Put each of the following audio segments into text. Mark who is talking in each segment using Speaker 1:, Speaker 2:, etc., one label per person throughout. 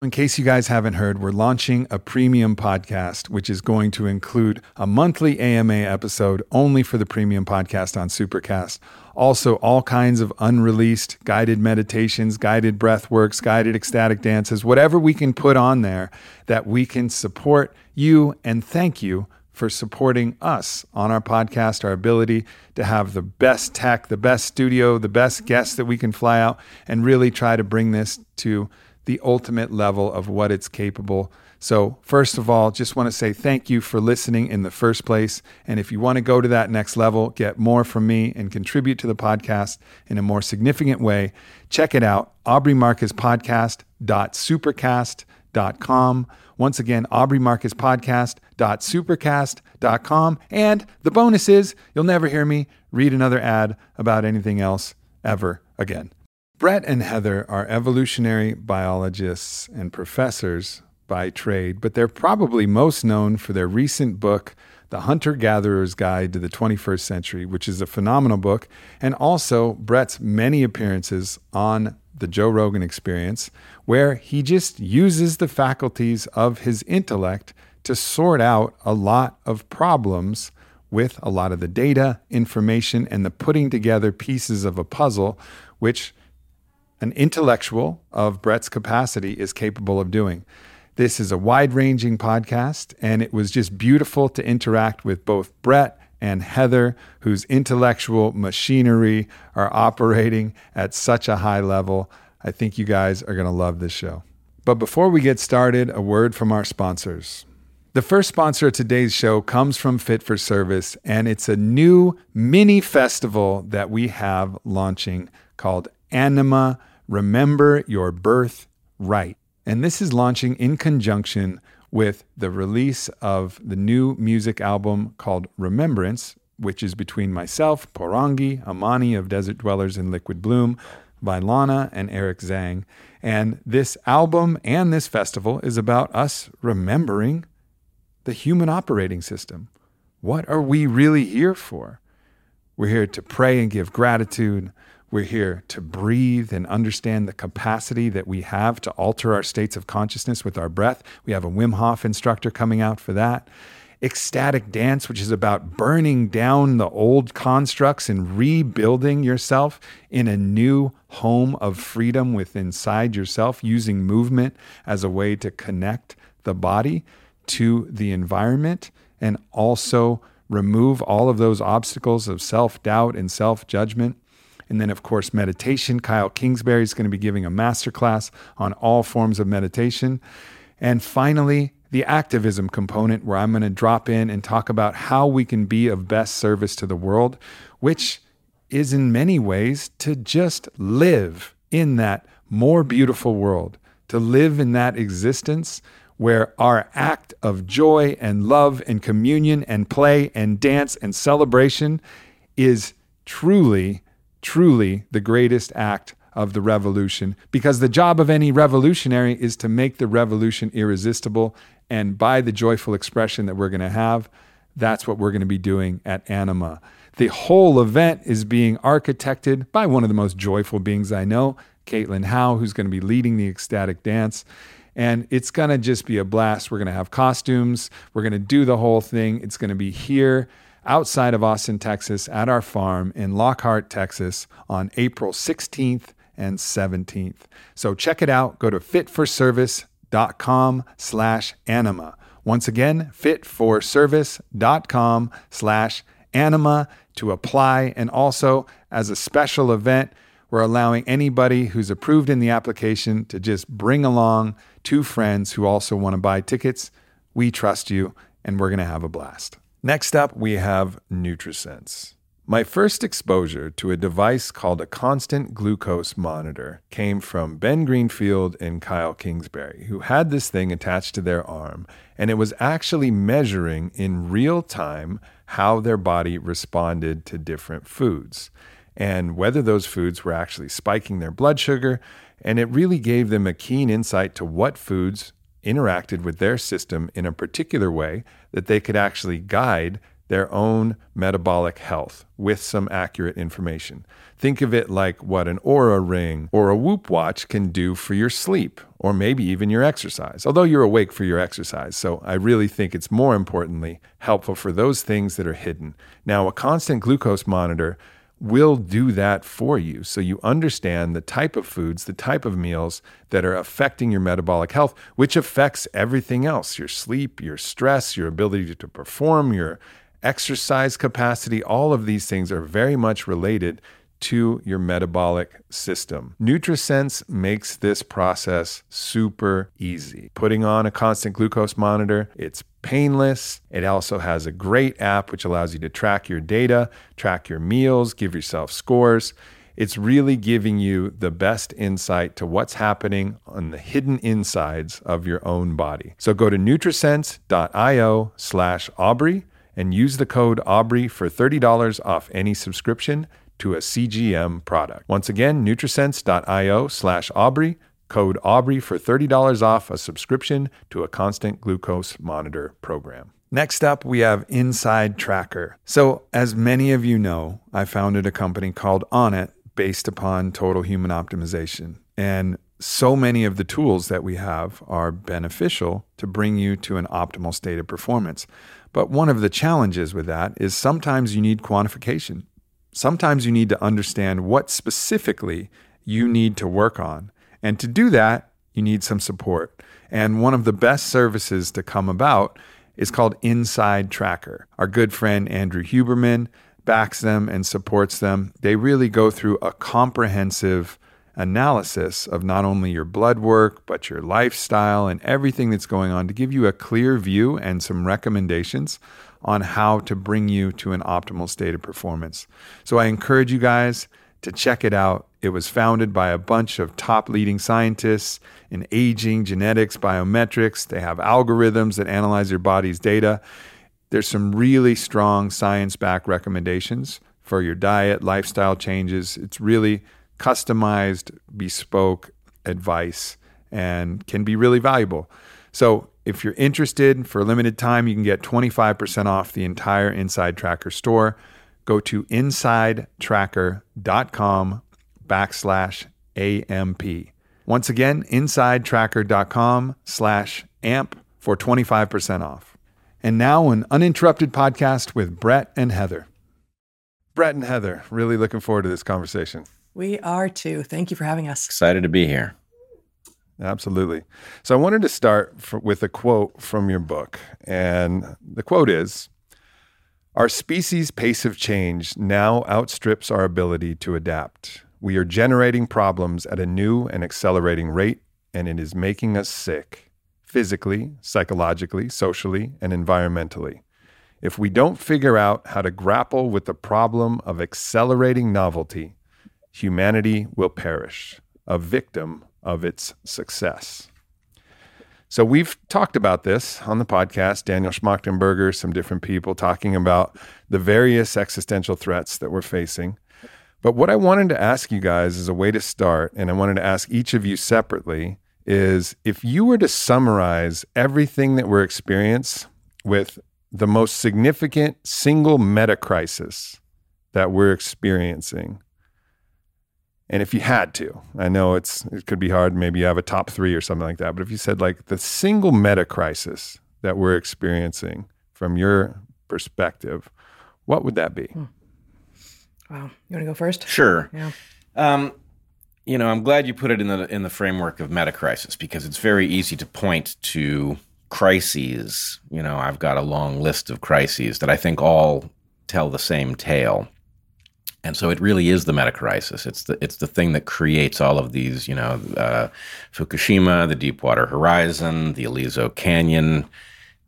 Speaker 1: In case you guys haven't heard, we're launching a premium podcast, which is going to include a monthly AMA episode only for the premium podcast on Supercast. Also, all kinds of unreleased guided meditations, guided breath works, guided ecstatic dances, whatever we can put on there that we can support you and thank you for supporting us on our podcast, our ability to have the best tech, the best studio, the best guests that we can fly out, and really try to bring this to the ultimate level of what it's capable. So, first of all, just want to say thank you for listening in the first place. And if you want to go to that next level, get more from me, and contribute to the podcast in a more significant way, check it out aubreymarcuspodcast.supercast.com. Once again, aubreymarcuspodcast.supercast.com. And the bonus is you'll never hear me read another ad about anything else ever again. Brett and Heather are evolutionary biologists and professors by trade, but they're probably most known for their recent book, The Hunter Gatherer's Guide to the 21st Century, which is a phenomenal book, and also Brett's many appearances on the Joe Rogan Experience, where he just uses the faculties of his intellect to sort out a lot of problems with a lot of the data, information, and the putting together pieces of a puzzle, which an intellectual of Brett's capacity is capable of doing. This is a wide ranging podcast, and it was just beautiful to interact with both Brett and Heather, whose intellectual machinery are operating at such a high level. I think you guys are going to love this show. But before we get started, a word from our sponsors. The first sponsor of today's show comes from Fit for Service, and it's a new mini festival that we have launching called Anima Remember Your Birth Right. And this is launching in conjunction with the release of the new music album called Remembrance, which is between myself, Porangi, Amani of Desert Dwellers in Liquid Bloom, Vylana, and Eric Zhang. And this album and this festival is about us remembering the human operating system. What are we really here for? We're here to pray and give gratitude. We're here to breathe and understand the capacity that we have to alter our states of consciousness with our breath. We have a Wim Hof instructor coming out for that. Ecstatic dance, which is about burning down the old constructs and rebuilding yourself in a new home of freedom within inside yourself, using movement as a way to connect the body to the environment and also remove all of those obstacles of self doubt and self judgment and then, of course, meditation. Kyle Kingsbury is going to be giving a masterclass on all forms of meditation. And finally, the activism component, where I'm going to drop in and talk about how we can be of best service to the world, which is in many ways to just live in that more beautiful world, to live in that existence where our act of joy and love and communion and play and dance and celebration is truly truly the greatest act of the revolution because the job of any revolutionary is to make the revolution irresistible. And by the joyful expression that we're going to have, that's what we're going to be doing at Anima. The whole event is being architected by one of the most joyful beings I know, Caitlin Howe, who's going to be leading the ecstatic dance. And it's going to just be a blast. We're going to have costumes. We're going to do the whole thing. It's going to be here outside of Austin, Texas, at our farm in Lockhart, Texas, on April 16th and 17th. So check it out. Go to fitforservice.com slash anima. Once again, fitforservice.com slash anima to apply. And also, as a special event, we're allowing anybody who's approved in the application to just bring along two friends who also want to buy tickets. We trust you, and we're going to have a blast. Next up, we have NutriSense. My first exposure to a device called a constant glucose monitor came from Ben Greenfield and Kyle Kingsbury, who had this thing attached to their arm, and it was actually measuring in real time how their body responded to different foods and whether those foods were actually spiking their blood sugar. And it really gave them a keen insight to what foods interacted with their system in a particular way that they could actually guide their own metabolic health with some accurate information. Think of it like what an Oura ring or a Whoop watch can do for your sleep or maybe even your exercise, although you're awake for your exercise. So I really think it's more importantly helpful for those things that are hidden. Now, a constant glucose monitor will do that for you. So you understand the type of foods, the type of meals that are affecting your metabolic health, which affects everything else your sleep, your stress, your ability to perform, your exercise capacity. All of these things are very much related to your metabolic system. NutriSense makes this process super easy. Putting on a constant glucose monitor, it's painless. It also has a great app which allows you to track your data, track your meals, give yourself scores. It's really giving you the best insight to what's happening on the hidden insides of your own body. So go to nutrisense.io slash Aubrey and use the code Aubrey for $30 off any subscription to a CGM product. Once again, nutrisense.io slash Aubrey, code Aubrey for $30 off a subscription to a constant glucose monitor program. Next up, we have Inside Tracker. So, as many of you know, I founded a company called Onnit based upon total human optimization. And so many of the tools that we have are beneficial to bring you to an optimal state of performance. But one of the challenges with that is sometimes you need quantification. Sometimes you need to understand what specifically you need to work on. And to do that, you need some support. And one of the best services to come about is called Inside Tracker. Our good friend Andrew Huberman backs them and supports them. They really go through a comprehensive analysis of not only your blood work, but your lifestyle and everything that's going on to give you a clear view and some recommendations on how to bring you to an optimal state of performance. So I encourage you guys to check it out. It was founded by a bunch of top leading scientists in aging, genetics, biometrics. They have algorithms that analyze your body's data. There's some really strong science backed recommendations for your diet, lifestyle changes. It's really customized, bespoke advice and can be really valuable. So if you're interested, for a limited time, you can get 25% off the entire Inside Tracker store. Go to insidetracker.com backslash AMP. Once again, insidetracker.com slash AMP for 25% off. And now, an uninterrupted podcast with Brett and Heather. Brett and Heather, really looking forward to this conversation.
Speaker 2: We are too. Thank you for having us.
Speaker 3: Excited to be here.
Speaker 1: Absolutely. So I wanted to start for, with a quote from your book. And the quote is Our species' pace of change now outstrips our ability to adapt. We are generating problems at a new and accelerating rate, and it is making us sick physically, psychologically, socially, and environmentally. If we don't figure out how to grapple with the problem of accelerating novelty, humanity will perish, a victim of its success. So we've talked about this on the podcast, Daniel Schmachtenberger, some different people talking about the various existential threats that we're facing. But what I wanted to ask you guys as a way to start, and I wanted to ask each of you separately, is if you were to summarize everything that we're experiencing with the most significant single meta crisis that we're experiencing, and if you had to, I know it's it could be hard. Maybe you have a top three or something like that. But if you said like the single meta crisis that we're experiencing from your perspective, what would that be? Hmm.
Speaker 2: Wow, you want to go first?
Speaker 3: Sure. Yeah. Um, you know, I'm glad you put it in the in the framework of meta crisis because it's very easy to point to crises. You know, I've got a long list of crises that I think all tell the same tale. And so it really is the meta crisis. It's the it's the thing that creates all of these, you know, uh, Fukushima, the Deepwater Horizon, the Aliso Canyon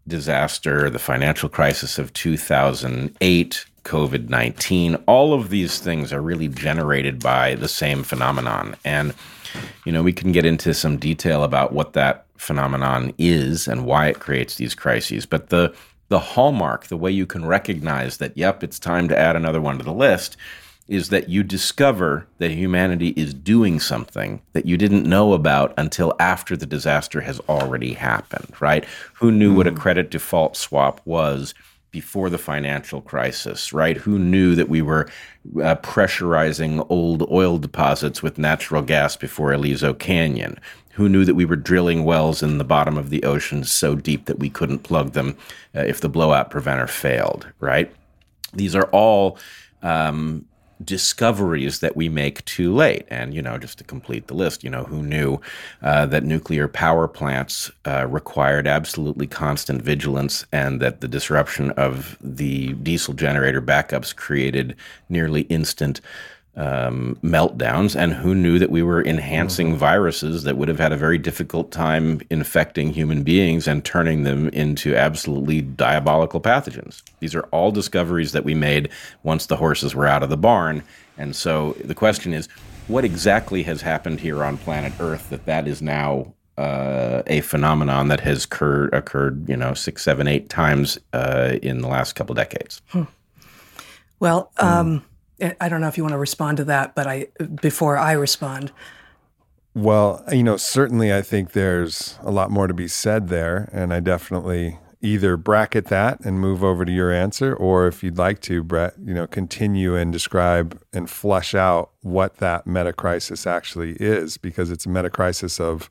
Speaker 3: disaster, the financial crisis of 2008, COVID 19. All of these things are really generated by the same phenomenon. And, you know, we can get into some detail about what that phenomenon is and why it creates these crises. But the the hallmark, the way you can recognize that, yep, it's time to add another one to the list, is that you discover that humanity is doing something that you didn't know about until after the disaster has already happened, right? Who knew what a hmm. credit default swap was before the financial crisis, right? Who knew that we were uh, pressurizing old oil deposits with natural gas before Aliso Canyon? Who knew that we were drilling wells in the bottom of the ocean so deep that we couldn't plug them uh, if the blowout preventer failed, right? These are all um, discoveries that we make too late. And, you know, just to complete the list, you know, who knew uh, that nuclear power plants uh, required absolutely constant vigilance and that the disruption of the diesel generator backups created nearly instant um, meltdowns, and who knew that we were enhancing mm-hmm. viruses that would have had a very difficult time infecting human beings and turning them into absolutely diabolical pathogens. These are all discoveries that we made once the horses were out of the barn. And so the question is, what exactly has happened here on planet Earth that that is now uh, a phenomenon that has occurred, occurred, you know, six, seven, eight times uh, in the last couple decades? Hmm.
Speaker 2: Well, um, I don't know if you want to respond to that, but I before I respond.
Speaker 1: Well, you know, certainly I think there's a lot more to be said there, and I definitely either bracket that and move over to your answer, or if you'd like to, Brett, you know, continue and describe and flush out what that meta crisis actually is, because it's a meta crisis of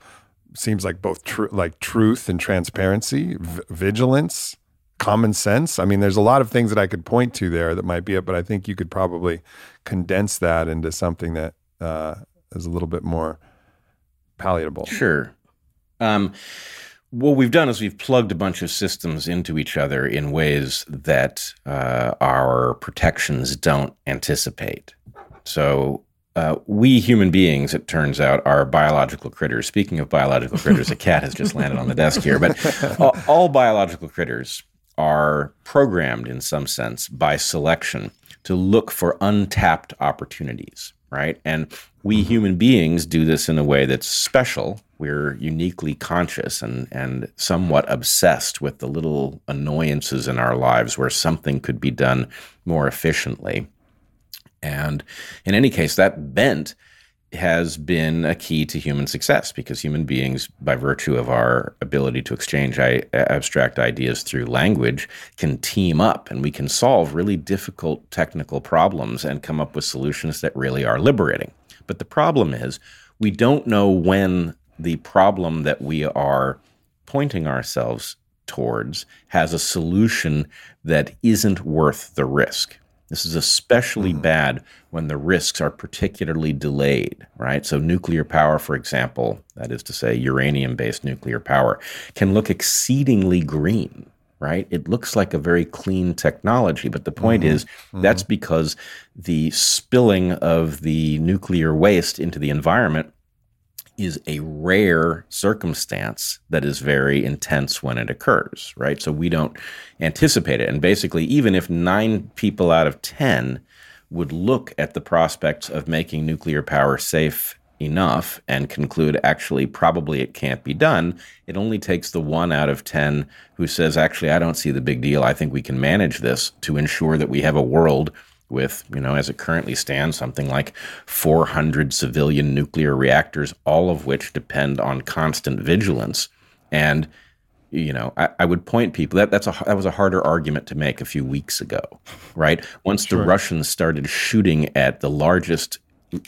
Speaker 1: seems like both tr- like truth and transparency, v- vigilance, common sense. I mean, there's a lot of things that I could point to there that might be it, but I think you could probably condense that into something that uh, is a little bit more palatable.
Speaker 3: Sure. Um, what we've done is we've plugged a bunch of systems into each other in ways that uh, our protections don't anticipate. So uh, we human beings, it turns out, are biological critters. Speaking of biological critters, a cat has just landed on the desk here. But all, all biological critters are programmed in some sense by selection to look for untapped opportunities, right? And we mm-hmm. human beings do this in a way that's special. We're uniquely conscious and, and somewhat obsessed with the little annoyances in our lives where something could be done more efficiently. And in any case, that bent has been a key to human success because human beings, by virtue of our ability to exchange abstract ideas through language, can team up and we can solve really difficult technical problems and come up with solutions that really are liberating. But the problem is, we don't know when the problem that we are pointing ourselves towards has a solution that isn't worth the risk. This is especially mm. bad when the risks are particularly delayed, right? So, nuclear power, for example, that is to say, uranium based nuclear power, can look exceedingly green, right? It looks like a very clean technology. But the point mm-hmm. is, mm-hmm. that's because the spilling of the nuclear waste into the environment is a rare circumstance that is very intense when it occurs, right? So we don't anticipate it. And basically, even if nine people out of 10 would look at the prospects of making nuclear power safe enough and conclude actually probably it can't be done it only takes the one out of 10 who says actually i don't see the big deal i think we can manage this to ensure that we have a world with, you know, as it currently stands, something like 400 civilian nuclear reactors, all of which depend on constant vigilance. And, you know, I, I would point people that that's a that was a harder argument to make a few weeks ago, right? Once sure. the Russians started shooting at the largest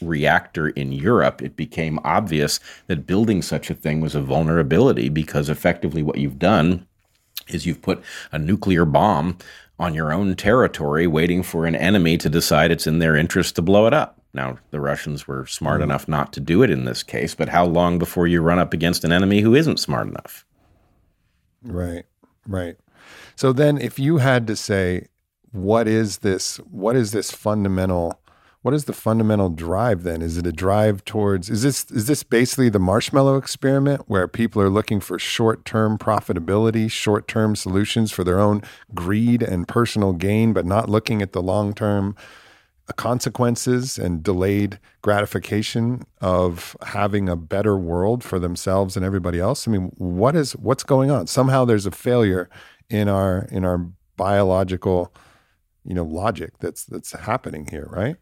Speaker 3: reactor in Europe, it became obvious that building such a thing was a vulnerability because effectively what you've done is you've put a nuclear bomb on your own territory waiting for an enemy to decide it's in their interest to blow it up. Now, the Russians were smart mm. enough not to do it in this case, but how long before you run up against an enemy who isn't smart enough?
Speaker 1: Right, right. So then if you had to say what is this what is this fundamental what is the fundamental drive then? Is it a drive towards is this is this basically the marshmallow experiment where people are looking for short-term profitability, short-term solutions for their own greed and personal gain but not looking at the long-term consequences and delayed gratification of having a better world for themselves and everybody else? I mean, what is what's going on? Somehow there's a failure in our in our biological, you know, logic that's that's happening here, right?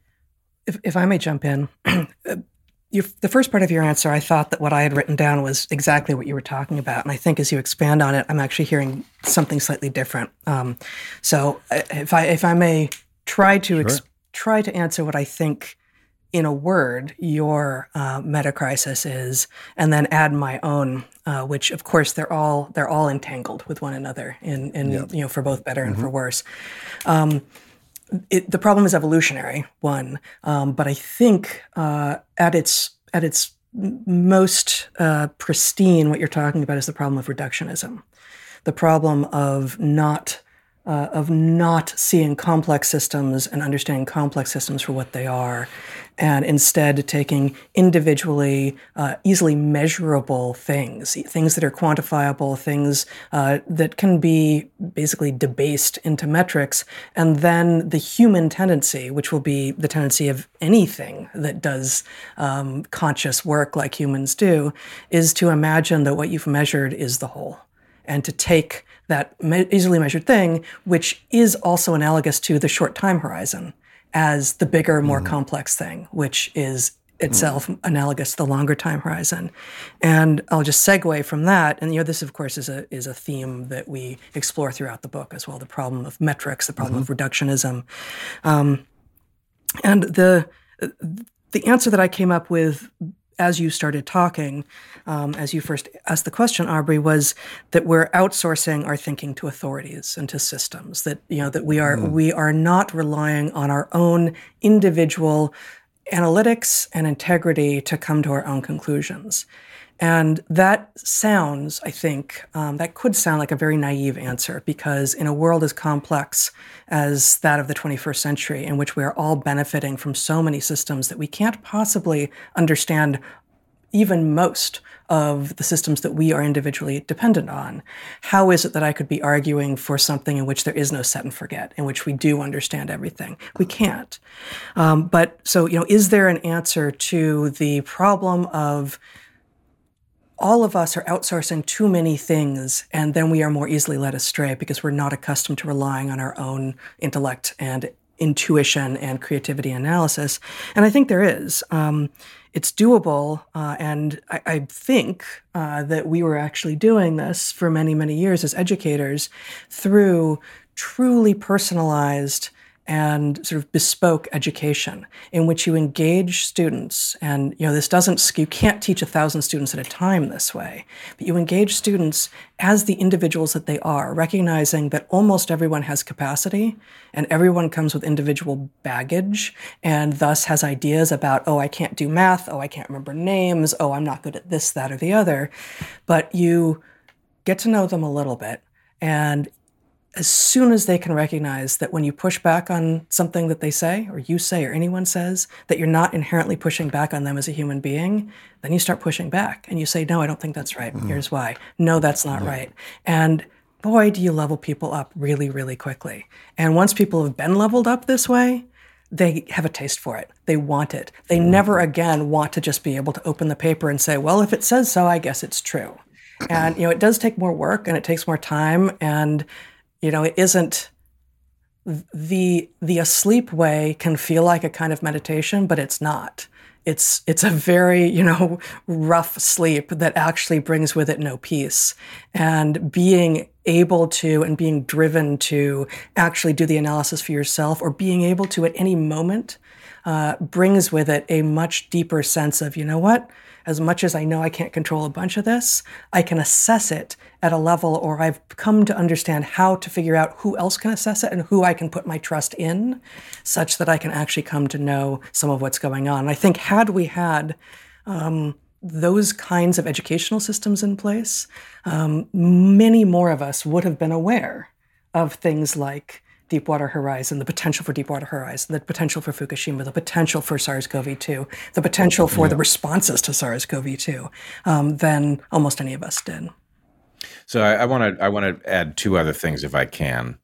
Speaker 2: If, if I may jump in, you, the first part of your answer, I thought that what I had written down was exactly what you were talking about, and I think as you expand on it, I'm actually hearing something slightly different. Um, so, uh, if I if I may try to ex- try to answer what I think in a word your uh, metacrisis is, and then add my own, uh, which of course they're all they're all entangled with one another in in yep. you know for both better and mm-hmm. for worse. Um, it, the problem is evolutionary, one, um, but I think uh, at its at its most uh, pristine, what you're talking about is the problem of reductionism, the problem of not uh, of not seeing complex systems and understanding complex systems for what they are, and instead taking individually uh, easily measurable things, things that are quantifiable, things uh, that can be basically debased into metrics, and then the human tendency, which will be the tendency of anything that does um, conscious work like humans do, is to imagine that what you've measured is the whole, and to take that me- easily measured thing, which is also analogous to the short time horizon as the bigger, more mm. complex thing, which is itself mm. analogous to the longer time horizon. And I'll just segue from that. And you know, this of course is a is a theme that we explore throughout the book as well: the problem of metrics, the problem mm-hmm. of reductionism, um, and the the answer that I came up with as you started talking, um, as you first asked the question, Aubrey, was that we're outsourcing our thinking to authorities and to systems. That you know that we are mm. we are not relying on our own individual analytics and integrity to come to our own conclusions. And that sounds, I think, um, that could sound like a very naive answer because in a world as complex as that of the 21st century, in which we are all benefiting from so many systems that we can't possibly understand even most of the systems that we are individually dependent on. How is it that I could be arguing for something in which there is no set and forget, in which we do understand everything? We can't. Um, but so, you know, is there an answer to the problem of all of us are outsourcing too many things, and then we are more easily led astray because we're not accustomed to relying on our own intellect and intuition and creativity analysis. And I think there is. Um, it's doable, uh, and I, I think uh, that we were actually doing this for many, many years as educators through truly personalized and sort of bespoke education in which you engage students. And you know this doesn't you can't teach a thousand students at a time this way but you engage students as the individuals that they are recognizing that almost everyone has capacity and everyone comes with individual baggage and thus has ideas about oh i can't do math. Oh i can't remember names. Oh i'm not good at this that or the other. But you get to know them a little bit and as soon as they can recognize that when you push back on something that they say or you say or anyone says that you're not inherently pushing back on them as a human being then you start pushing back and you say no i don't think that's right mm-hmm. here's why no that's not yeah. right and boy do you level people up really really quickly and once people have been leveled up this way they have a taste for it. They want it. They mm-hmm. never again want to just be able to open the paper and say, well, if it says so, I guess it's true. And, you know, it does take more work and it takes more time. And you know, it isn't the the asleep way can feel like a kind of meditation, but it's not. It's it's a very, you know, rough sleep that actually brings with it no peace. And being able to and being driven to actually do the analysis for yourself or being able to at any moment uh, brings with it a much deeper sense of, you know what? As much as I know I can't control a bunch of this, I can assess it at a level, or I've come to understand how to figure out who else can assess it and who I can put my trust in, such that I can actually come to know some of what's going on. I think, had we had um, those kinds of educational systems in place, um, many more of us would have been aware of things like Deepwater Horizon, the potential for Deepwater Horizon, the potential for Fukushima, the potential for SARS-CoV-2, the potential for yeah. the responses to SARS-CoV-2 um, than almost any of us did.
Speaker 3: So I want to I want to add two other things if I can.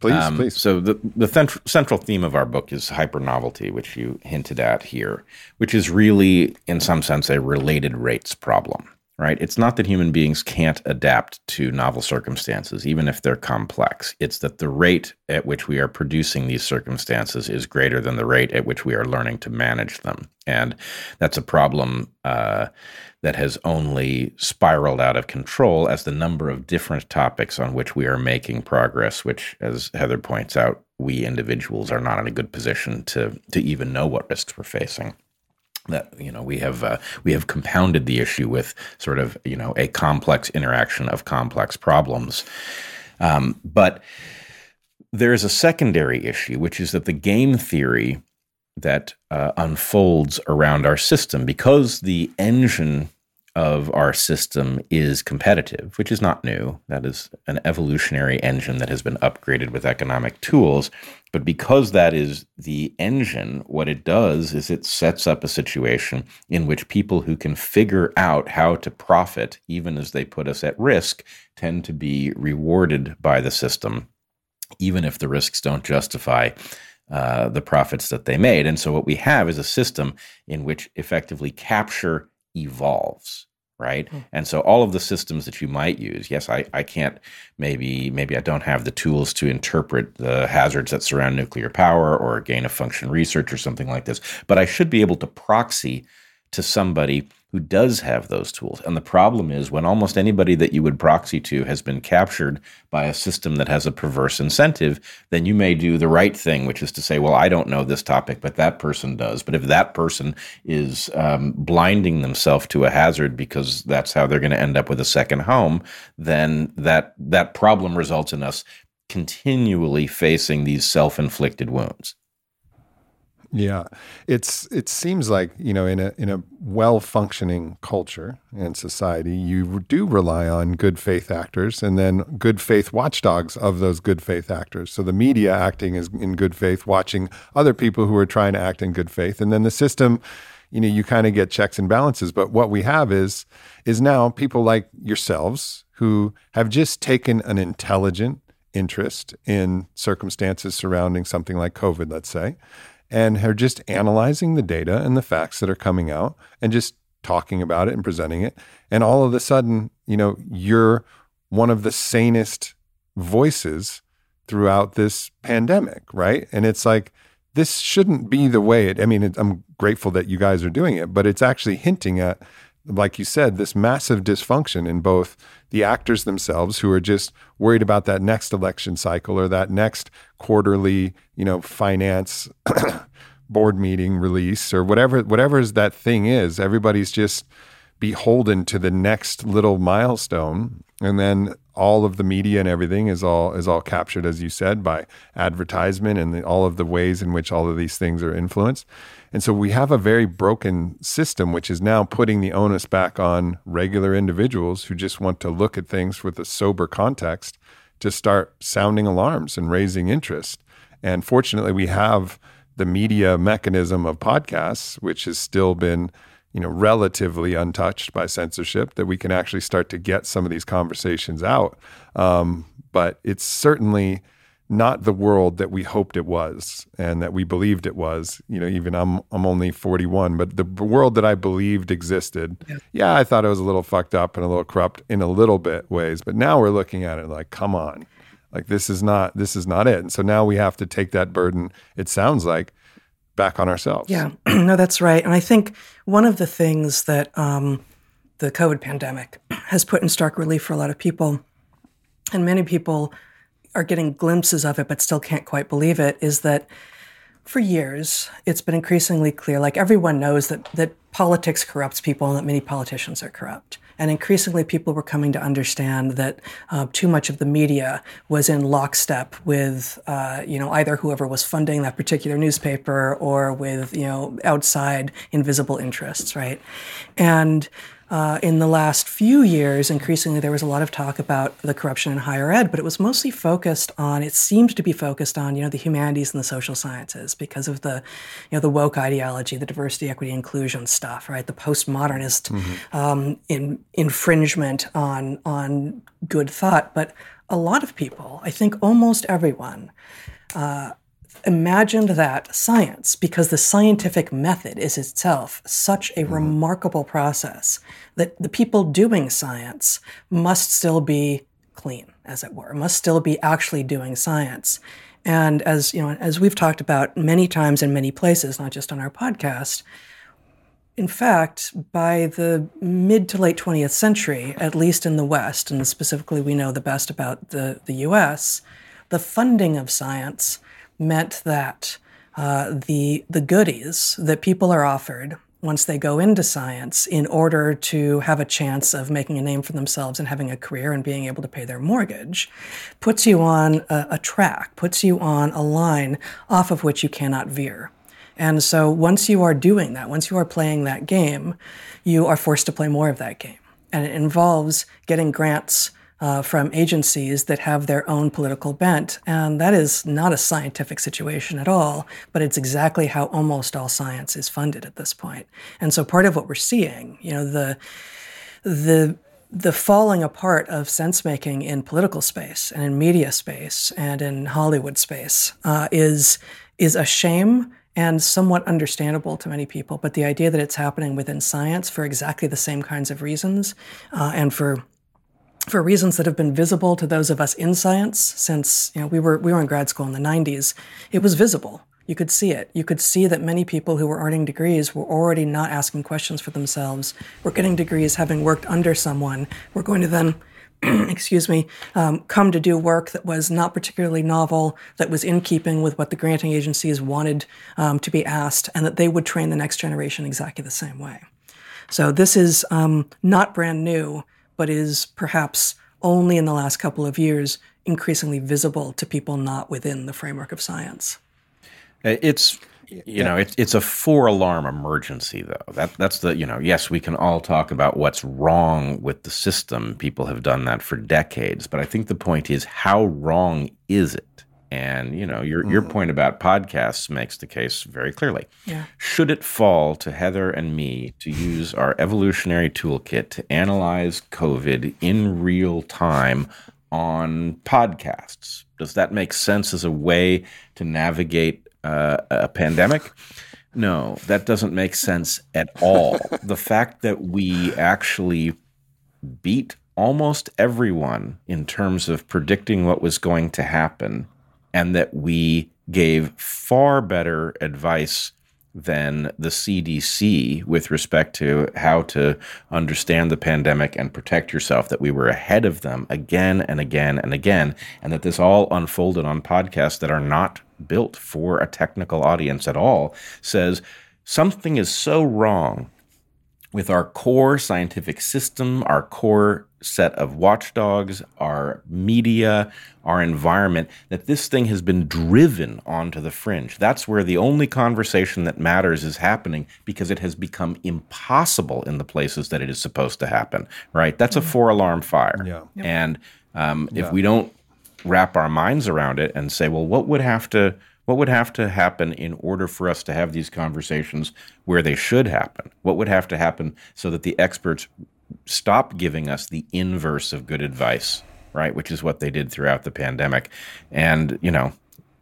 Speaker 1: Please, um, please.
Speaker 3: So the the central theme of our book is hyper novelty, which you hinted at here, which is really, in some sense, a related rates problem. Right? It's not that human beings can't adapt to novel circumstances, even if they're complex. It's that the rate at which we are producing these circumstances is greater than the rate at which we are learning to manage them. And that's a problem uh, that has only spiraled out of control as the number of different topics on which we are making progress, which, as Heather points out, we individuals are not in a good position to, to even know what risks we're facing that you know we have uh, we have compounded the issue with sort of you know a complex interaction of complex problems. Um, but there is a secondary issue which is that the game theory that uh, unfolds around our system because the engine of our system is competitive, which is not new. That is an evolutionary engine that has been upgraded with economic tools. But because that is the engine, what it does is it sets up a situation in which people who can figure out how to profit, even as they put us at risk, tend to be rewarded by the system, even if the risks don't justify uh, the profits that they made. And so what we have is a system in which effectively capture evolves right mm. and so all of the systems that you might use yes I, I can't maybe maybe i don't have the tools to interpret the hazards that surround nuclear power or gain of function research or something like this but i should be able to proxy to somebody who does have those tools. And the problem is when almost anybody that you would proxy to has been captured by a system that has a perverse incentive, then you may do the right thing, which is to say, well, I don't know this topic, but that person does. But if that person is um, blinding themselves to a hazard because that's how they're going to end up with a second home, then that that problem results in us continually facing these self-inflicted wounds.
Speaker 1: Yeah, it's it seems like you know in a in a well functioning culture and society, you do rely on good faith actors and then good faith watchdogs of those good faith actors. So the media acting is in good faith, watching other people who are trying to act in good faith, and then the system, you know, you kind of get checks and balances. But what we have is is now people like yourselves who have just taken an intelligent interest in circumstances surrounding something like COVID, let's say and are just analyzing the data and the facts that are coming out and just talking about it and presenting it. And all of a sudden, you know, you're one of the sanest voices throughout this pandemic, right? And it's like, this shouldn't be the way it, I mean, it, I'm grateful that you guys are doing it, but it's actually hinting at, like you said, this massive dysfunction in both the actors themselves who are just worried about that next election cycle or that next quarterly, you know, finance board meeting release or whatever whatever is that thing is. Everybody's just beholden to the next little milestone and then all of the media and everything is all is all captured as you said by advertisement and the, all of the ways in which all of these things are influenced and so we have a very broken system, which is now putting the onus back on regular individuals who just want to look at things with a sober context to start sounding alarms and raising interest. And fortunately, we have the media mechanism of podcasts, which has still been you know relatively untouched by censorship that we can actually start to get some of these conversations out um, but it's certainly not the world that we hoped it was and that we believed it was. You know, even I'm I'm only 41, but the world that I believed existed, yeah. yeah, I thought it was a little fucked up and a little corrupt in a little bit ways. But now we're looking at it like, come on, like this is not this is not it. And so now we have to take that burden. It sounds like back on ourselves.
Speaker 2: Yeah, no, that's right. And I think one of the things that um, the COVID pandemic has put in stark relief for a lot of people, and many people are getting glimpses of it but still can't quite believe it is that for years it's been increasingly clear like everyone knows that that politics corrupts people and that many politicians are corrupt. And increasingly people were coming to understand that uh, too much of the media was in lockstep with uh, you know either whoever was funding that particular newspaper or with you know outside invisible interests right? And uh, in the last few years, increasingly, there was a lot of talk about the corruption in higher ed, but it was mostly focused on. It seemed to be focused on, you know, the humanities and the social sciences because of the, you know, the woke ideology, the diversity, equity, inclusion stuff, right? The postmodernist mm-hmm. um, in, infringement on on good thought. But a lot of people, I think, almost everyone. Uh, imagined that science, because the scientific method is itself such a mm-hmm. remarkable process, that the people doing science must still be clean, as it were, must still be actually doing science. And as you know, as we've talked about many times in many places, not just on our podcast, in fact, by the mid to late 20th century, at least in the West, and specifically we know the best about the, the US, the funding of science meant that uh, the, the goodies that people are offered once they go into science in order to have a chance of making a name for themselves and having a career and being able to pay their mortgage puts you on a, a track, puts you on a line off of which you cannot veer. And so once you are doing that, once you are playing that game, you are forced to play more of that game. And it involves getting grants uh, from agencies that have their own political bent. And that is not a scientific situation at all, but it's exactly how almost all science is funded at this point. And so part of what we're seeing, you know, the, the, the falling apart of sense making in political space and in media space and in Hollywood space uh, is, is a shame and somewhat understandable to many people. But the idea that it's happening within science for exactly the same kinds of reasons uh, and for for reasons that have been visible to those of us in science since you know we were we were in grad school in the 90s it was visible. You could see it. You could see that many people who were earning degrees were already not asking questions for themselves. Were getting degrees having worked under someone. We're going to then excuse me, um, come to do work that was not particularly novel, that was in keeping with what the granting agencies wanted um, to be asked, and that they would train the next generation exactly the same way. So this is um, not brand new, but is perhaps only in the last couple of years increasingly visible to people not within the framework of science.
Speaker 3: Uh, it's you yeah. know, it's it's a four alarm emergency though. That that's the you know, yes, we can all talk about what's wrong with the system. People have done that for decades, but I think the point is how wrong is it? And you know, your mm. your point about podcasts makes the case very clearly.
Speaker 2: Yeah.
Speaker 3: Should it fall to Heather and me to use our evolutionary toolkit to analyze COVID in real time on podcasts? Does that make sense as a way to navigate uh, a pandemic. No, that doesn't make sense at all. the fact that we actually beat almost everyone in terms of predicting what was going to happen, and that we gave far better advice than the CDC with respect to how to understand the pandemic and protect yourself, that we were ahead of them again and again and again, and that this all unfolded on podcasts that are not built for a technical audience at all, says something is so wrong with our core scientific system, our core set of watchdogs, our media, our environment, that this thing has been driven onto the fringe. That's where the only conversation that matters is happening because it has become impossible in the places that it is supposed to happen, right? That's a mm-hmm. four alarm fire.
Speaker 1: Yeah.
Speaker 3: And um, if yeah. we don't wrap our minds around it and say, well, what would have to what would have to happen in order for us to have these conversations where they should happen? What would have to happen so that the experts stop giving us the inverse of good advice, right? Which is what they did throughout the pandemic. And, you know,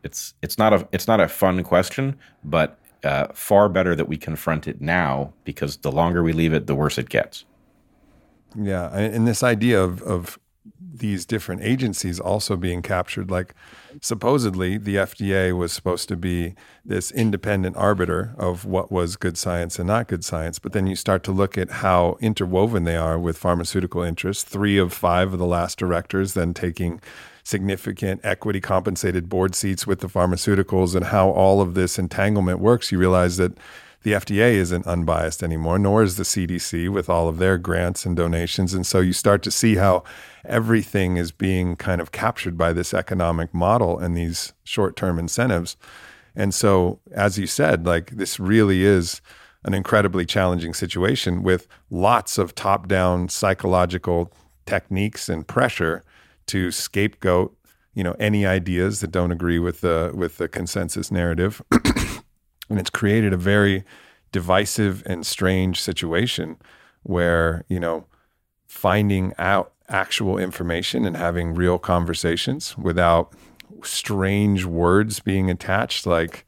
Speaker 3: it's it's not a it's not a fun question, but uh, far better that we confront it now because the longer we leave it, the worse it gets.
Speaker 1: Yeah, and this idea of of these different agencies also being captured. Like, supposedly, the FDA was supposed to be this independent arbiter of what was good science and not good science. But then you start to look at how interwoven they are with pharmaceutical interests. Three of five of the last directors then taking significant equity compensated board seats with the pharmaceuticals and how all of this entanglement works. You realize that the FDA isn't unbiased anymore, nor is the CDC with all of their grants and donations. And so you start to see how everything is being kind of captured by this economic model and these short term incentives. And so, as you said, like this really is an incredibly challenging situation with lots of top down psychological techniques and pressure to scapegoat you know any ideas that don't agree with the with the consensus narrative and it's created a very divisive and strange situation where you know finding out actual information and having real conversations without strange words being attached, like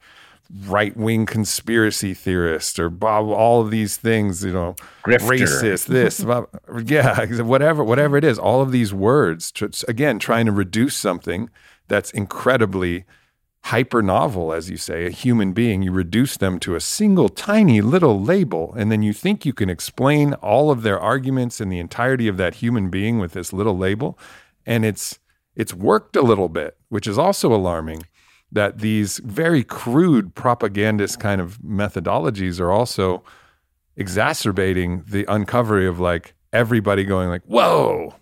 Speaker 1: right wing conspiracy theorist or Bob, all of these things, you know,
Speaker 3: Grifter.
Speaker 1: racist, this, blah, yeah, whatever, whatever it is, all of these words, again, trying to reduce something that's incredibly hyper novel, as you say, a human being, you reduce them to a single tiny little label, and then you think you can explain all of their arguments and the entirety of that human being with this little label. And it's it's worked a little bit, which is also alarming that these very crude propagandist kind of methodologies are also exacerbating the uncovery of like everybody going like, whoa.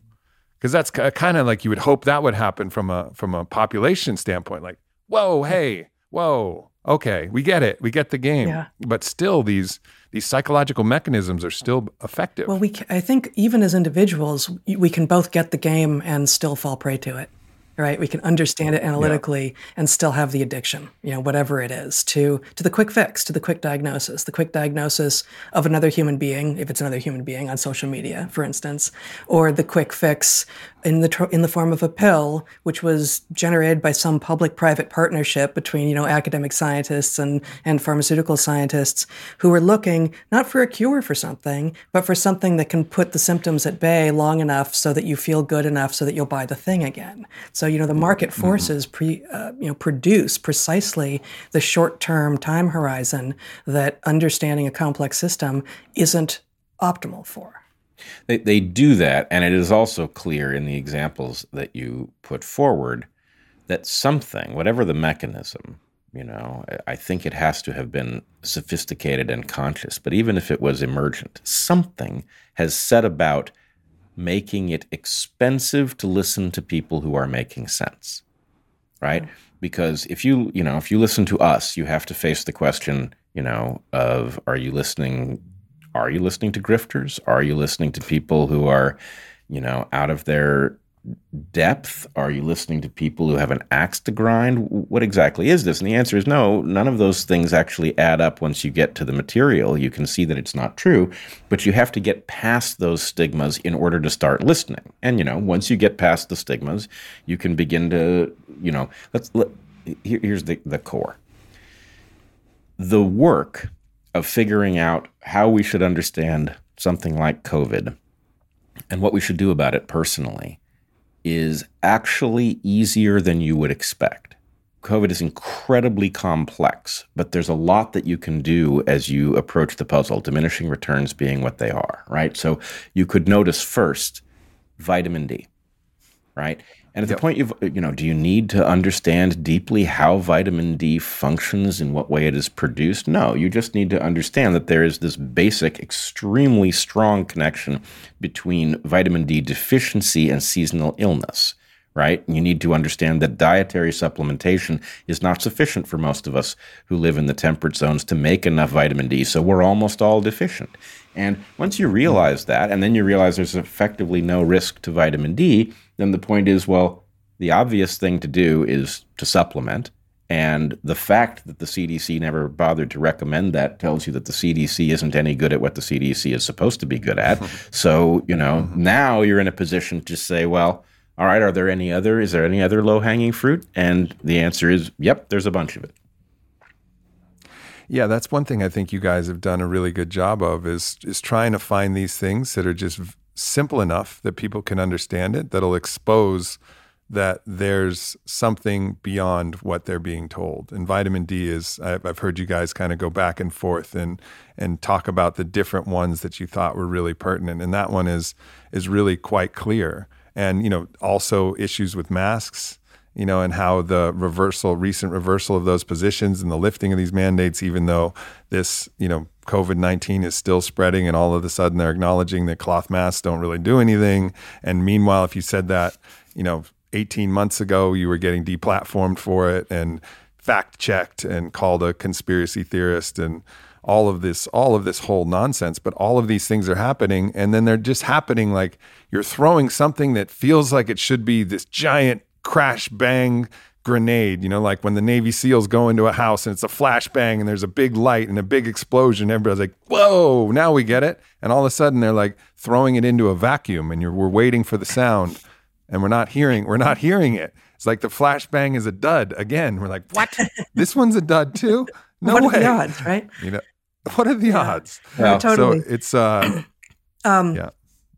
Speaker 1: Because that's kind of like you would hope that would happen from a from a population standpoint. Like, whoa, hey, whoa, okay, we get it, we get the game.
Speaker 2: Yeah.
Speaker 1: But still, these these psychological mechanisms are still effective.
Speaker 2: Well, we I think even as individuals, we can both get the game and still fall prey to it. Right? We can understand it analytically and still have the addiction, you know, whatever it is, to to the quick fix, to the quick diagnosis, the quick diagnosis of another human being, if it's another human being on social media, for instance, or the quick fix in the tr- in the form of a pill, which was generated by some public-private partnership between you know academic scientists and and pharmaceutical scientists who were looking not for a cure for something, but for something that can put the symptoms at bay long enough so that you feel good enough so that you'll buy the thing again. So you know the market forces pre uh, you know produce precisely the short-term time horizon that understanding a complex system isn't optimal for.
Speaker 3: They, they do that, and it is also clear in the examples that you put forward that something, whatever the mechanism, you know, I think it has to have been sophisticated and conscious, but even if it was emergent, something has set about making it expensive to listen to people who are making sense, right? Because if you, you know, if you listen to us, you have to face the question, you know, of are you listening are you listening to grifters? Are you listening to people who are, you know, out of their depth? Are you listening to people who have an axe to grind? What exactly is this? And the answer is no, none of those things actually add up once you get to the material. You can see that it's not true, but you have to get past those stigmas in order to start listening. And, you know, once you get past the stigmas, you can begin to, you know, let's, let, here, here's the, the core. The work of figuring out how we should understand something like COVID and what we should do about it personally is actually easier than you would expect. COVID is incredibly complex, but there's a lot that you can do as you approach the puzzle, diminishing returns being what they are, right? So you could notice first vitamin D, right? And at the point you've, you know, do you need to understand deeply how vitamin D functions and what way it is produced? No, you just need to understand that there is this basic, extremely strong connection between vitamin D deficiency and seasonal illness, right? You need to understand that dietary supplementation is not sufficient for most of us who live in the temperate zones to make enough vitamin D. So we're almost all deficient. And once you realize that, and then you realize there's effectively no risk to vitamin D, then the point is well, the obvious thing to do is to supplement. And the fact that the CDC never bothered to recommend that tells you that the CDC isn't any good at what the CDC is supposed to be good at. so, you know, mm-hmm. now you're in a position to say, well, all right, are there any other, is there any other low hanging fruit? And the answer is, yep, there's a bunch of it.
Speaker 1: Yeah, that's one thing I think you guys have done a really good job of is is trying to find these things that are just simple enough that people can understand it that'll expose that there's something beyond what they're being told. And vitamin D is I've, heard you guys kind of go back and forth and and talk about the different ones that you thought were really pertinent and that one is is really quite clear. And you know, also issues with masks you know, and how the reversal, recent reversal of those positions and the lifting of these mandates, even though this, you know, COVID 19 is still spreading and all of a sudden they're acknowledging that cloth masks don't really do anything. And meanwhile, if you said that, you know, 18 months ago, you were getting deplatformed for it and fact checked and called a conspiracy theorist and all of this all of this whole nonsense but all of these things are happening and then they're just happening like you're throwing something that feels like it should be this giant crash bang grenade, you know, like when the Navy SEALs go into a house and it's a flash bang and there's a big light and a big explosion. Everybody's like, whoa, now we get it. And all of a sudden they're like throwing it into a vacuum and you're, we're waiting for the sound. and we're not hearing we're not hearing it. It's like the flashbang is a dud again. We're like, what? this one's a dud too? No
Speaker 2: what
Speaker 1: way.
Speaker 2: are the odds, right?
Speaker 1: You know, what are the
Speaker 2: Yeah.
Speaker 1: odds?
Speaker 3: Well,
Speaker 2: totally.
Speaker 1: So it's uh,
Speaker 2: um,
Speaker 1: yeah,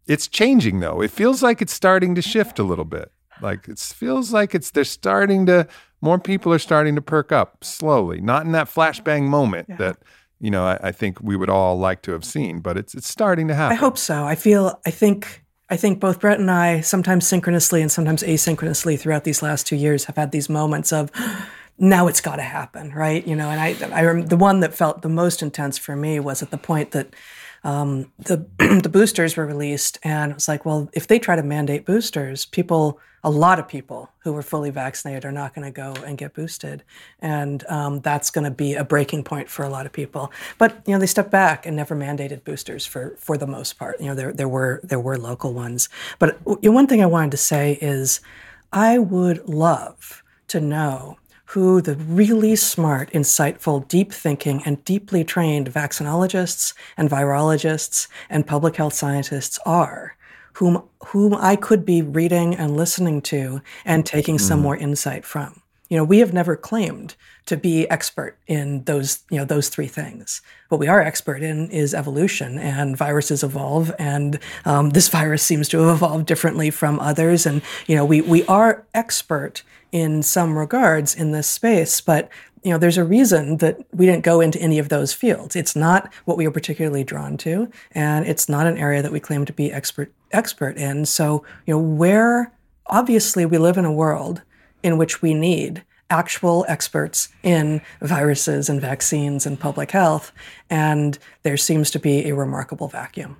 Speaker 1: it's changing though. It feels like it's starting to shift a little bit. Like it feels like it's they're starting to more people are starting to perk up slowly. Not in that flashbang moment
Speaker 2: Yeah.
Speaker 1: that you know I, I think we would all like to have seen, but it's it's starting to happen.
Speaker 2: I hope so. I feel. I think. I think both Bret and I, sometimes synchronously and sometimes asynchronously, throughout these last two years, have had these moments of, now it's got to happen, right? You know, and I, I rem- the one that felt the most intense for me was at the point that um, the the boosters were released, and it was like, well, if they try to mandate boosters, people, a lot of people who were fully vaccinated are not going to go and get boosted, and um, that's going to be a breaking point for a lot of people. But you know, they stepped back and never mandated boosters for for the most part. You know, there there were there were local ones, but one thing I wanted to say is, I would love to know who the really smart, insightful, deep thinking, and deeply trained vaccinologists and virologists and public health scientists are, whom, whom I could be reading and listening to and taking some mm-hmm. more insight from. You know, we have never claimed to be expert in those, you know, those three things. What we are expert in is evolution, and viruses evolve, and um, this virus seems to have evolved differently from others. And you know, we we are expert in some regards in this space, but you know, there's a reason that we didn't go into any of those fields. It's not what we are particularly drawn to, and it's not an area that we claim to be expert expert in. So, you know, where obviously we live in a world in which we need actual experts in viruses and vaccines and public health, and there seems to be a remarkable vacuum.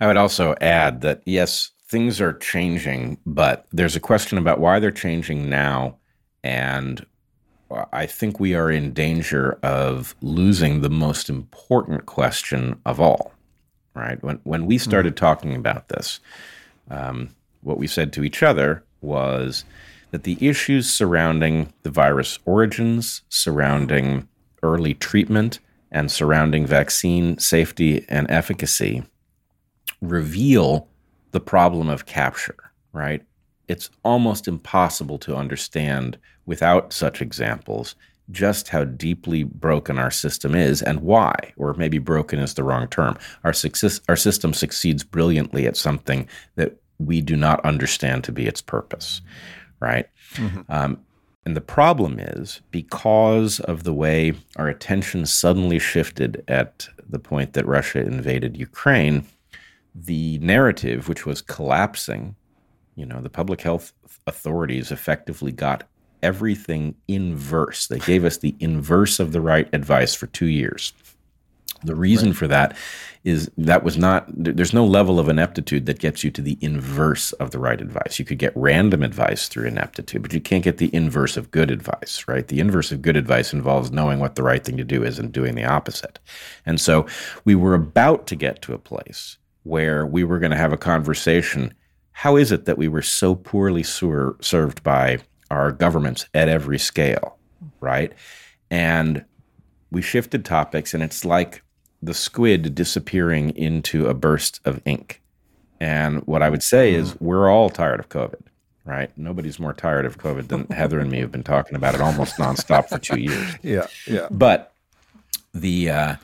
Speaker 3: I would also add that yes, things are changing, but there's a question about why they're changing now. And I think we are in danger of losing the most important question of all, right? When, when we started talking about this, um, what we said to each other was that the issues surrounding the virus origins, surrounding early treatment, and surrounding vaccine safety and efficacy reveal the problem of capture, right? It's almost impossible to understand without such examples just how deeply broken our system is and why, or maybe broken is the wrong term. Our, success, our system succeeds brilliantly at something that we do not understand to be its purpose, right? Um, and the problem is because of the way our attention suddenly shifted at the point that Russia invaded Ukraine, the narrative, which was collapsing, you know, the public health authorities effectively got everything inverse. They gave us the inverse of the right advice for two years. The reason for that is that was not, there's no level of ineptitude that gets you to the inverse of the right advice. You could get random advice through ineptitude, but you can't get the inverse of good advice, right? The inverse of good advice involves knowing what the right thing to do is and doing the opposite. And so we were about to get to a place where we were going to have a conversation. How is it that we were so poorly ser- served by our governments at every scale, right? And we shifted topics, and it's like the squid disappearing into a burst of ink. And what I would say is, we're all tired of COVID, right? Nobody's more tired of COVID than Heather and me have been talking about it almost nonstop for two years.
Speaker 1: Yeah, yeah.
Speaker 3: But the uh,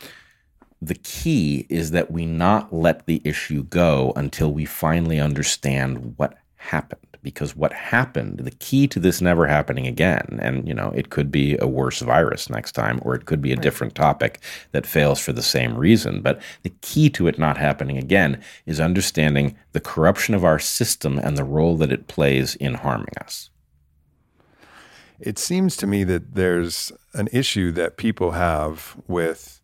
Speaker 3: the key is that we not let the issue go until we finally understand what happened. Because what happened, the key to this never happening again, and you know, it could be a worse virus next time, or it could be a different topic that fails for the same reason. But the key to it not happening again is understanding the corruption of our system and the role that it plays in harming us.
Speaker 1: It seems to me that there's an issue that people have with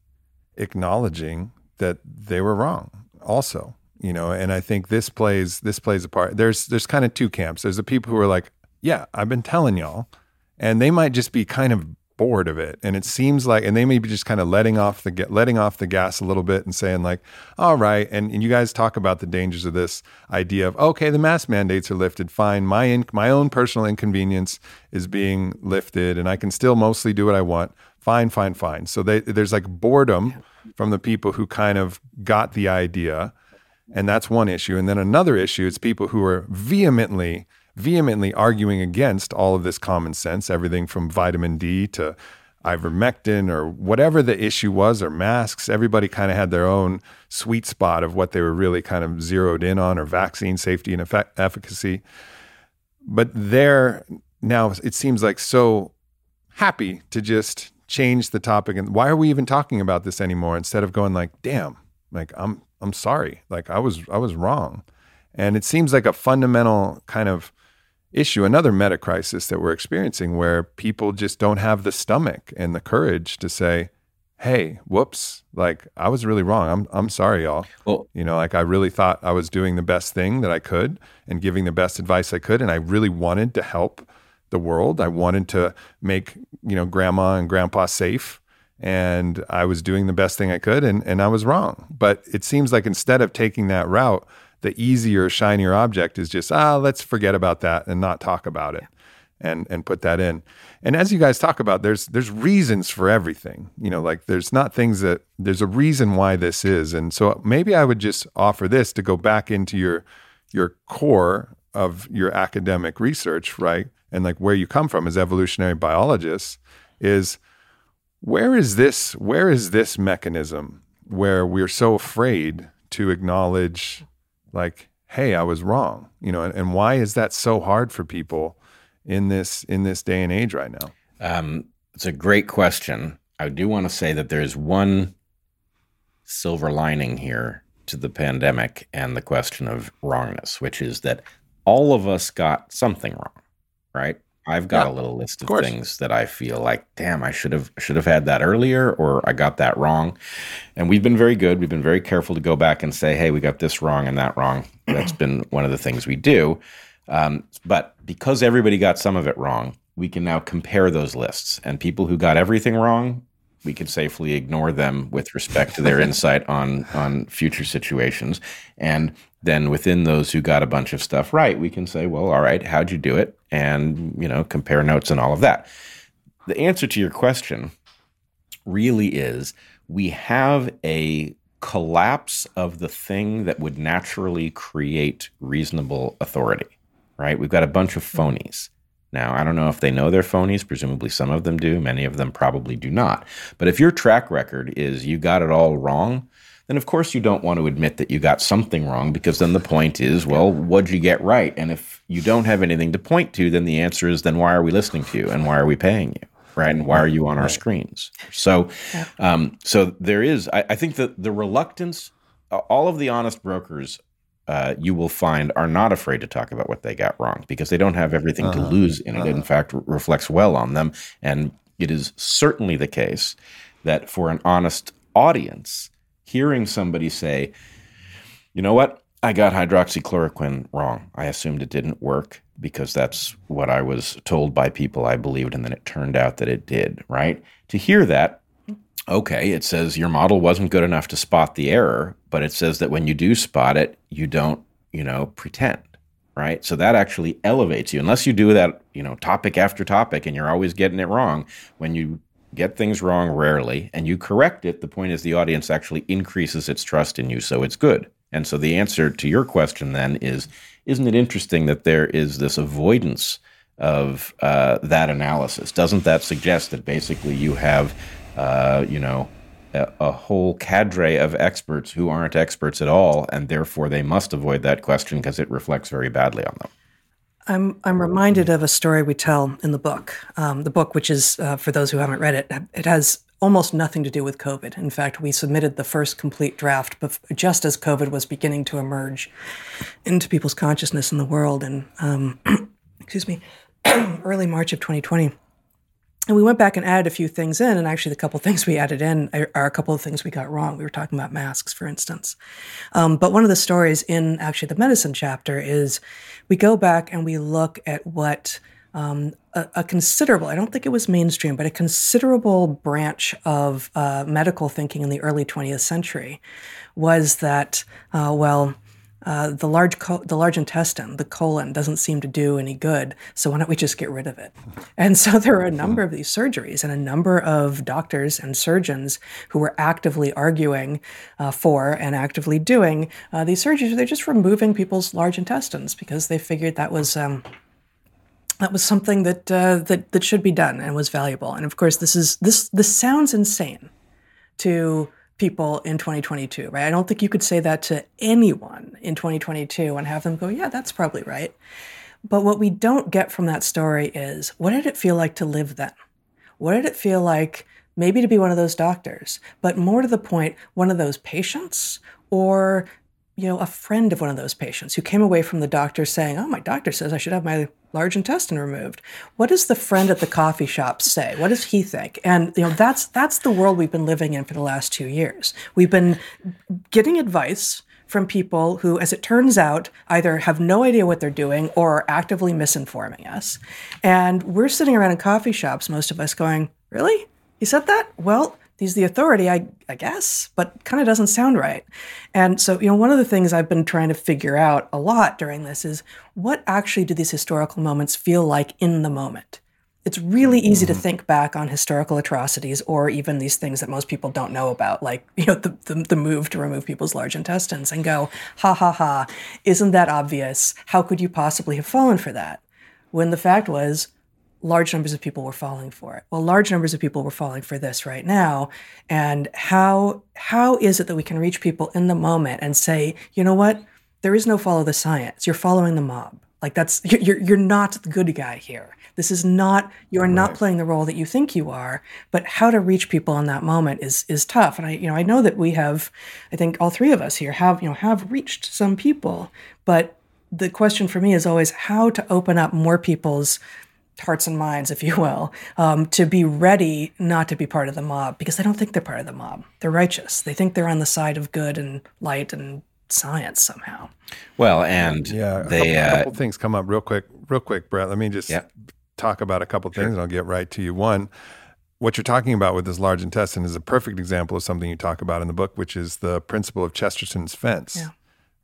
Speaker 1: acknowledging that they were wrong also you know and i think this plays this plays a part. There's there's kind of two camps. There's the people who are like yeah i've been telling y'all and they might just be kind of bored of it. And it seems like and they may be just kind of letting off the letting off the gas a little bit and saying like all right. And, and you guys talk about the dangers of this idea of okay the mask mandates are lifted. Fine. My in, my own personal inconvenience is being lifted and i can still mostly do what i want. Fine fine fine. So they, there's like boredom from the people who kind of got the idea And that's one issue. And then another issue is people who are vehemently, vehemently arguing against all of this common sense, everything from vitamin D to ivermectin or whatever the issue was, or masks. Everybody kind of had their own sweet spot of what they were really kind of zeroed in on, or vaccine safety and effect- efficacy. But they're now, it seems like so happy to just change the topic. And why are we even talking about this anymore instead of going like, damn, like I'm, I'm sorry. Like I was, I was wrong. And it seems like a fundamental kind of issue, another meta crisis that we're experiencing where people just don't have the stomach and the courage to say, Hey, whoops, like I was really wrong. I'm I'm sorry, y'all. Well, you know, like I really thought I was doing the best thing that I could and giving the best advice I could. And I really wanted to help the world. I wanted to make, you know, grandma and grandpa safe. And I was doing the best thing I could and, and I was wrong. But it seems like instead of taking that route, the easier, shinier object is just, ah, let's forget about that and not talk about it and and put that in. And as you guys talk about, there's there's reasons for everything. You know, like there's not things that there's a reason why this is. And so maybe I would just offer this to go back into your your core of your academic research, right? And like where you come from as evolutionary biologists is where is this where is this mechanism where we're so afraid to acknowledge like hey i was wrong you know and, and why is that so hard for people in this in this day and age right now? Um,
Speaker 3: it's a great question. I do want to say that there's one silver lining here to the pandemic and the question of wrongness which is that all of us got something wrong right I've got yeah, a little list of, of things that I feel like, damn, I should have should have had that earlier, or I got that wrong. And we've been very good. We've been very careful to go back and say, hey, we got this wrong and that wrong. That's been one of the things we do. Um, but because everybody got some of it wrong, we can now compare those lists. And people who got everything wrong, we can safely ignore them with respect to their insight on on future situations. And then within those who got a bunch of stuff right, we can say, well, all right, how'd you do it? And, you know, compare notes and all of that. The answer to your question really is we have a collapse of the thing that would naturally create reasonable authority, right? We've got a bunch of hmm. phonies. Now, I don't know if they know they're phonies. Presumably, some of them do. Many of them probably do not. But if your track record is you got it all wrong, then of course you don't want to admit that you got something wrong because then the point is, well, what'd you get right? And if you don't have anything to point to, then the answer is, then why are we listening to you and why are we paying you? Right. And why are you on our screens? So, um, so there is, I, I think that the reluctance, all of the honest brokers uh, you will find are not afraid to talk about what they got wrong because they don't have everything uh-huh. to lose in it. Uh-huh. In fact, reflects well on them. And it is certainly the case that for an honest audience, hearing somebody say, you know what? I got hydroxychloroquine wrong. I assumed it didn't work because that's what I was told by people I believed, and then it turned out that it did, right? To hear that, okay, it says your model wasn't good enough to spot the error, but it says that when you do spot it, you don't, you know, pretend, right? So that actually elevates you. Unless you do that, you know, topic after topic and you're always getting it wrong, when you get things wrong rarely and you correct it, the point is the audience actually increases its trust in you, so it's good. And so the answer to your question then is isn't it interesting that there is this avoidance of uh, that analysis? Doesn't that suggest that basically you have, uh, you know, a, a, whole cadre of experts who aren't experts at all, and therefore they must avoid that question because it reflects very badly on them?
Speaker 2: I'm I'm reminded of a story we tell in the book. Um, the book, which is uh, for those who haven't read it, it has almost nothing to do with COVID. In fact, we submitted the first complete draft just as COVID was beginning to emerge into people's consciousness in the world, and um, excuse me, early March of 2020. And we went back and added a few things in, and actually, the couple things we added in are a couple of things we got wrong. We were talking about masks, for instance. Um, but one of the stories in actually the medicine chapter is we go back and we look at what um, a, a, considerable, I don't think it was mainstream, but a considerable branch of uh, medical thinking in the early 20th century was that, uh, well, uh, the large co- the large intestine, the colon, doesn't seem to do any good. So why don't we just get rid of it? And so there are a number of these surgeries, and a number of doctors and surgeons who were actively arguing uh, for and actively doing uh, these surgeries. They're just removing people's large intestines because they figured that was. Um, that was something that uh, that that should be done and was valuable. And of course, this is this this sounds insane to people in 2022, right? I don't think you could say that to anyone in 2022 and have them go, yeah, that's probably right. But what we don't get from that story is what did it feel like to live then? What did it feel like maybe to be one of those doctors, but more to the point, one of those patients or you know, a friend of one of those patients who came away from the doctor saying, "Oh, my doctor says I should have my large intestine removed." What does the friend at the coffee shop say? What does he think? And you know, that's that's the world we've been living in for the last 2 years. We've been getting advice from people who, as it turns out, either have no idea what they're doing or are actively misinforming us. And we're sitting around in coffee shops, most of us going, Really? You said that? Well, he's the authority, I, I guess, but kind of doesn't sound right. And so, you know, one of the things I've been trying to figure out a lot during this is what actually do these historical moments feel like in the moment? It's really easy to mm-hmm. think back on historical atrocities or even these things that most people don't know about, like, you know, the, the, the move to remove people's large intestines and go, ha ha ha, isn't that obvious? How could you possibly have fallen for that? When the fact was, large numbers of people were falling for it. Well, large numbers of people were falling for this right now. And how how is it that we can reach people in the moment and say, you know what? There is no follow the science. You're following the mob. Like that's you're you're not the good guy here. This is not you're right. not playing the role that you think you are. But how to reach people in that moment is is tough. And I you know I know that we have, I think all three of us here have you know have reached some people. But the question for me is always how to open up more people's hearts and minds, if you will, um, to be ready not to be part of the mob because they don't think they're part of the mob. They're righteous. They think they're on the side of good and light and science somehow.
Speaker 3: Well, and
Speaker 1: yeah, a, couple,
Speaker 3: uh,
Speaker 1: couple things come up real quick, real quick, Bret. Let me just
Speaker 3: Yeah.
Speaker 1: talk about a couple
Speaker 3: Sure.
Speaker 1: things, and I'll get right to you. One. What you're talking about with this large intestine is a perfect example of something you talk about in the book, which is the principle of Chesterton's fence.
Speaker 2: Yeah.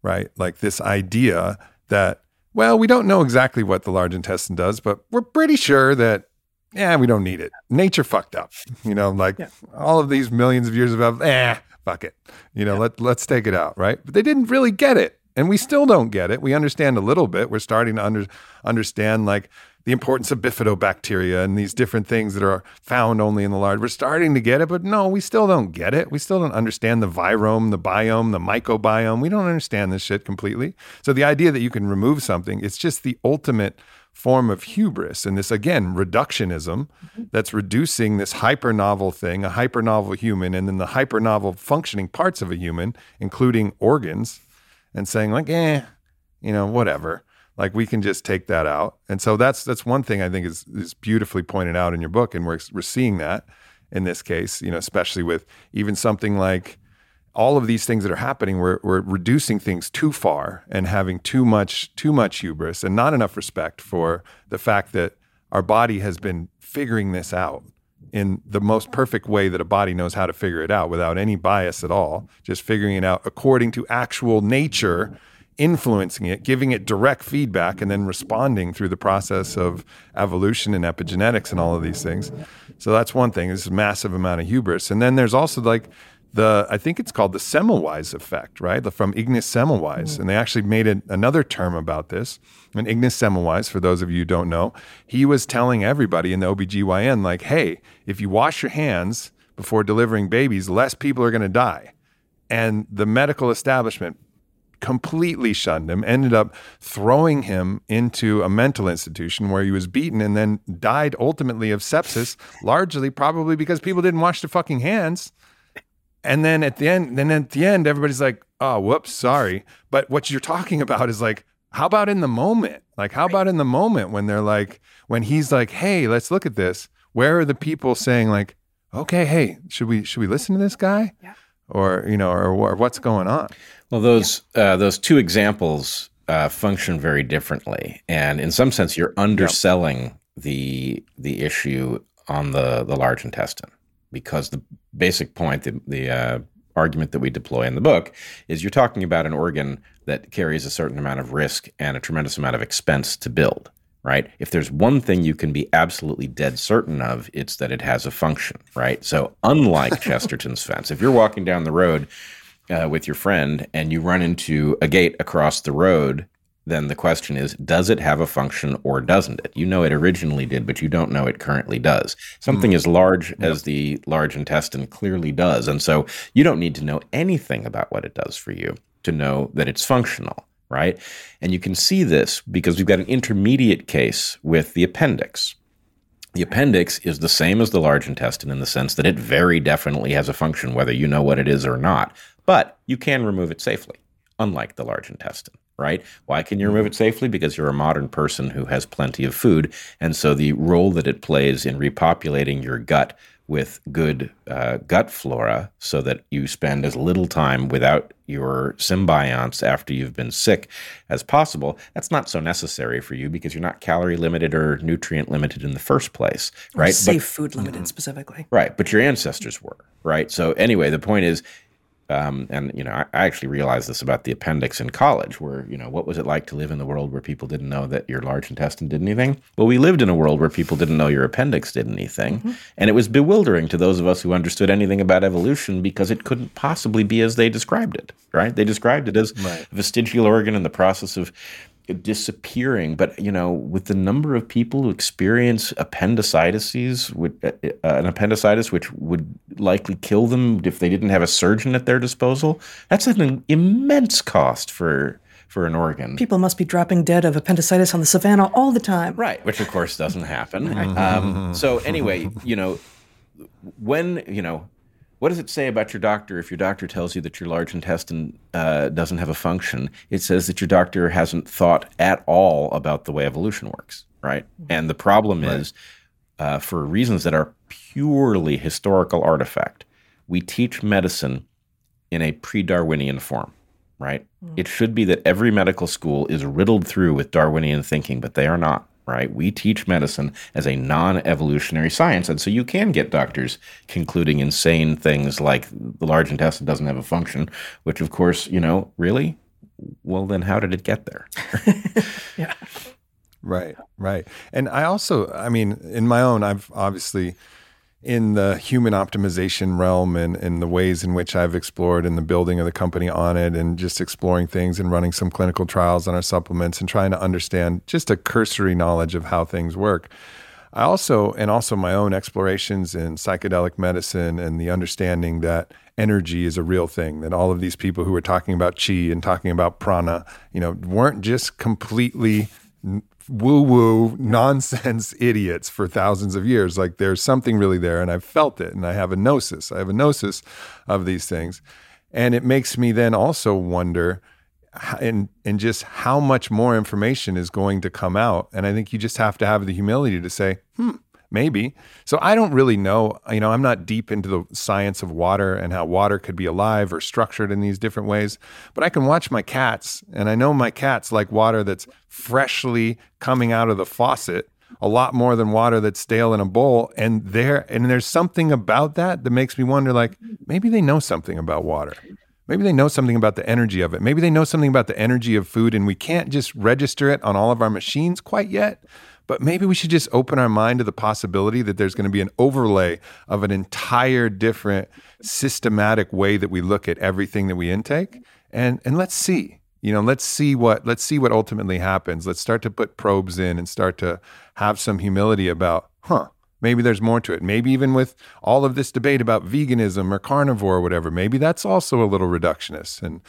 Speaker 1: right? Like this idea that, well, we don't know exactly what the large intestine does, but we're pretty sure that, yeah, we don't need it. Nature fucked up. You know, like
Speaker 2: Yeah.
Speaker 1: all of these millions of years of, eh, fuck it. You know, let, let's take it out, right? But they didn't really get it. And we still don't get it. We understand a little bit. We're starting to under, understand like the importance of bifidobacteria and these different things that are found only in the large. We're starting to get it, but no, we still don't get it. We still don't understand the virome, the biome, the microbiome. We don't understand this shit completely. So the idea that you can remove something, it's just the ultimate form of hubris and this again reductionism that's reducing this hyper novel thing a hyper novel human and then the hyper novel functioning parts of a human including organs and saying like eh you know whatever like we can just take that out. And so that's that's one thing i think is is beautifully pointed out in your book and we're we're seeing that in this case you know especially with even something like all of these things that are happening we're, we're reducing things too far and having too much too much hubris and not enough respect for the fact that our body has been figuring this out in the most perfect way that a body knows how to figure it out without any bias at all just figuring it out according to actual nature influencing it giving it direct feedback and then responding through the process of evolution and epigenetics and all of these things so that's one thing this massive amount of hubris and then there's also like the I think it's called the Semmelweis effect, right? The, from Ignaz Semmelweis, mm-hmm. and they actually made it, another term about this. And Ignaz Semmelweis, for those of you who don't know, he was telling everybody in the OBGYN, like, hey, if you wash your hands before delivering babies, less people are going to die. And the medical establishment completely shunned him, ended up throwing him into a mental institution where he was beaten and then died ultimately of sepsis, largely probably because people didn't wash their fucking hands. And then at the end, then at the end, everybody's like, "Oh, whoops, sorry." But what you're talking about is like, how about in the moment? Like, how about in the moment when they're like, when he's like, "Hey, let's look at this." Where are the people saying like, "Okay, hey, should we should we listen to this guy?"
Speaker 2: Yeah.
Speaker 1: Or you know, or, or what's going on?
Speaker 3: Well, those uh, those two examples uh, function very differently, and in some sense, you're underselling the the issue on the the large intestine. Because the basic point, the the uh, argument that we deploy in the book is you're talking about an organ that carries a certain amount of risk and a tremendous amount of expense to build right? If there's one thing you can be absolutely dead certain of, it's that it has a function, right? So, unlike Chesterton's fence, if you're walking down the road uh, with your friend and you run into a gate across the road, then the question is, does it have a function or doesn't it? You know it originally did, but you don't know it currently does. Something mm. as large yep. as the large intestine clearly does. And so you don't need to know anything about what it does for you to know that it's functional right? And you can see this because we've got an intermediate case with the appendix. The appendix is the same as the large intestine in the sense that it very definitely has a function, whether you know what it is or not, but you can remove it safely, unlike the large intestine right? Why can you remove it safely? Because you're a modern person who has plenty of food. And so the role that it plays in repopulating your gut with good uh, gut flora so that you spend as little time without your symbionts after you've been sick as possible, that's not so necessary for you because you're not calorie limited or nutrient limited in the first place, right? Or
Speaker 2: safe but, food limited specifically.
Speaker 3: Right. But your ancestors were, right? So, anyway, the point is um, and you know, I, I, actually realized this about the appendix in college, where you know, what was it like to live in the world where people didn't know that your large intestine did anything? Well, we lived in a world where people didn't know your appendix did anything, mm-hmm. and it was bewildering to those of us who understood anything about evolution because it couldn't possibly be as they described it. Right? They described it as right. a vestigial organ in the process of disappearing. But you know, with the number of people who experience appendicitis, with uh, uh, an appendicitis which would likely kill them if they didn't have a surgeon at their disposal, that's an immense cost for for an organ.
Speaker 2: People must be dropping dead of appendicitis on the savannah all the time.
Speaker 3: Right, which of course doesn't happen. um, so anyway, you know, when you know what does it say about your doctor if your doctor tells you that your large intestine uh, doesn't have a function? It says that your doctor hasn't thought at all about the way evolution works, right? And the problem right. is, uh, for reasons that are purely historical artifact, we teach medicine in a pre Darwinian form, right? Mm. It should be that every medical school is riddled through with Darwinian thinking, but they are not right? We teach medicine as a non evolutionary science. And so you can get doctors concluding insane things like the large intestine doesn't have a function, which, of course, you know, really? Well, then how did it get there?
Speaker 2: yeah.
Speaker 1: Right, right. And I also, I mean, in my own, I've obviously in the human optimization realm and, and the ways in which I've explored in the building of the company on it and just exploring things and running some clinical trials on our supplements and trying to understand just a cursory knowledge of how things work. I also, and also my own explorations in psychedelic medicine and the understanding that energy is a real thing, that all of these people who were talking about chi and talking about prana, you know, weren't just completely woo woo nonsense idiots for thousands of years. Like there's something really there, and I've felt it, and I have a gnosis. I have a gnosis of these things, and it makes me then also wonder. And and just how much more information is going to come out, and I think you just have to have the humility to say, "Hmm, maybe. So I don't really know. You know, I'm not deep into the science of water and how water could be alive or structured in these different ways, but I can watch my cats, and I know my cats like water that's freshly coming out of the faucet a lot more than water that's stale in a bowl and there and there's something about that that makes me wonder like maybe they know something about water maybe they know something about the energy of it maybe they know something about the energy of food and we can't just register it on all of our machines quite yet but maybe we should just open our mind to the possibility that there's going to be an overlay of an entire different systematic way that we look at everything that we intake. And and let's see. You know, let's see what let's see what ultimately happens. Let's start to put probes in and start to have some humility about, huh, maybe there's more to it. Maybe even with all of this debate about veganism or carnivore or whatever, maybe that's also a little reductionist. And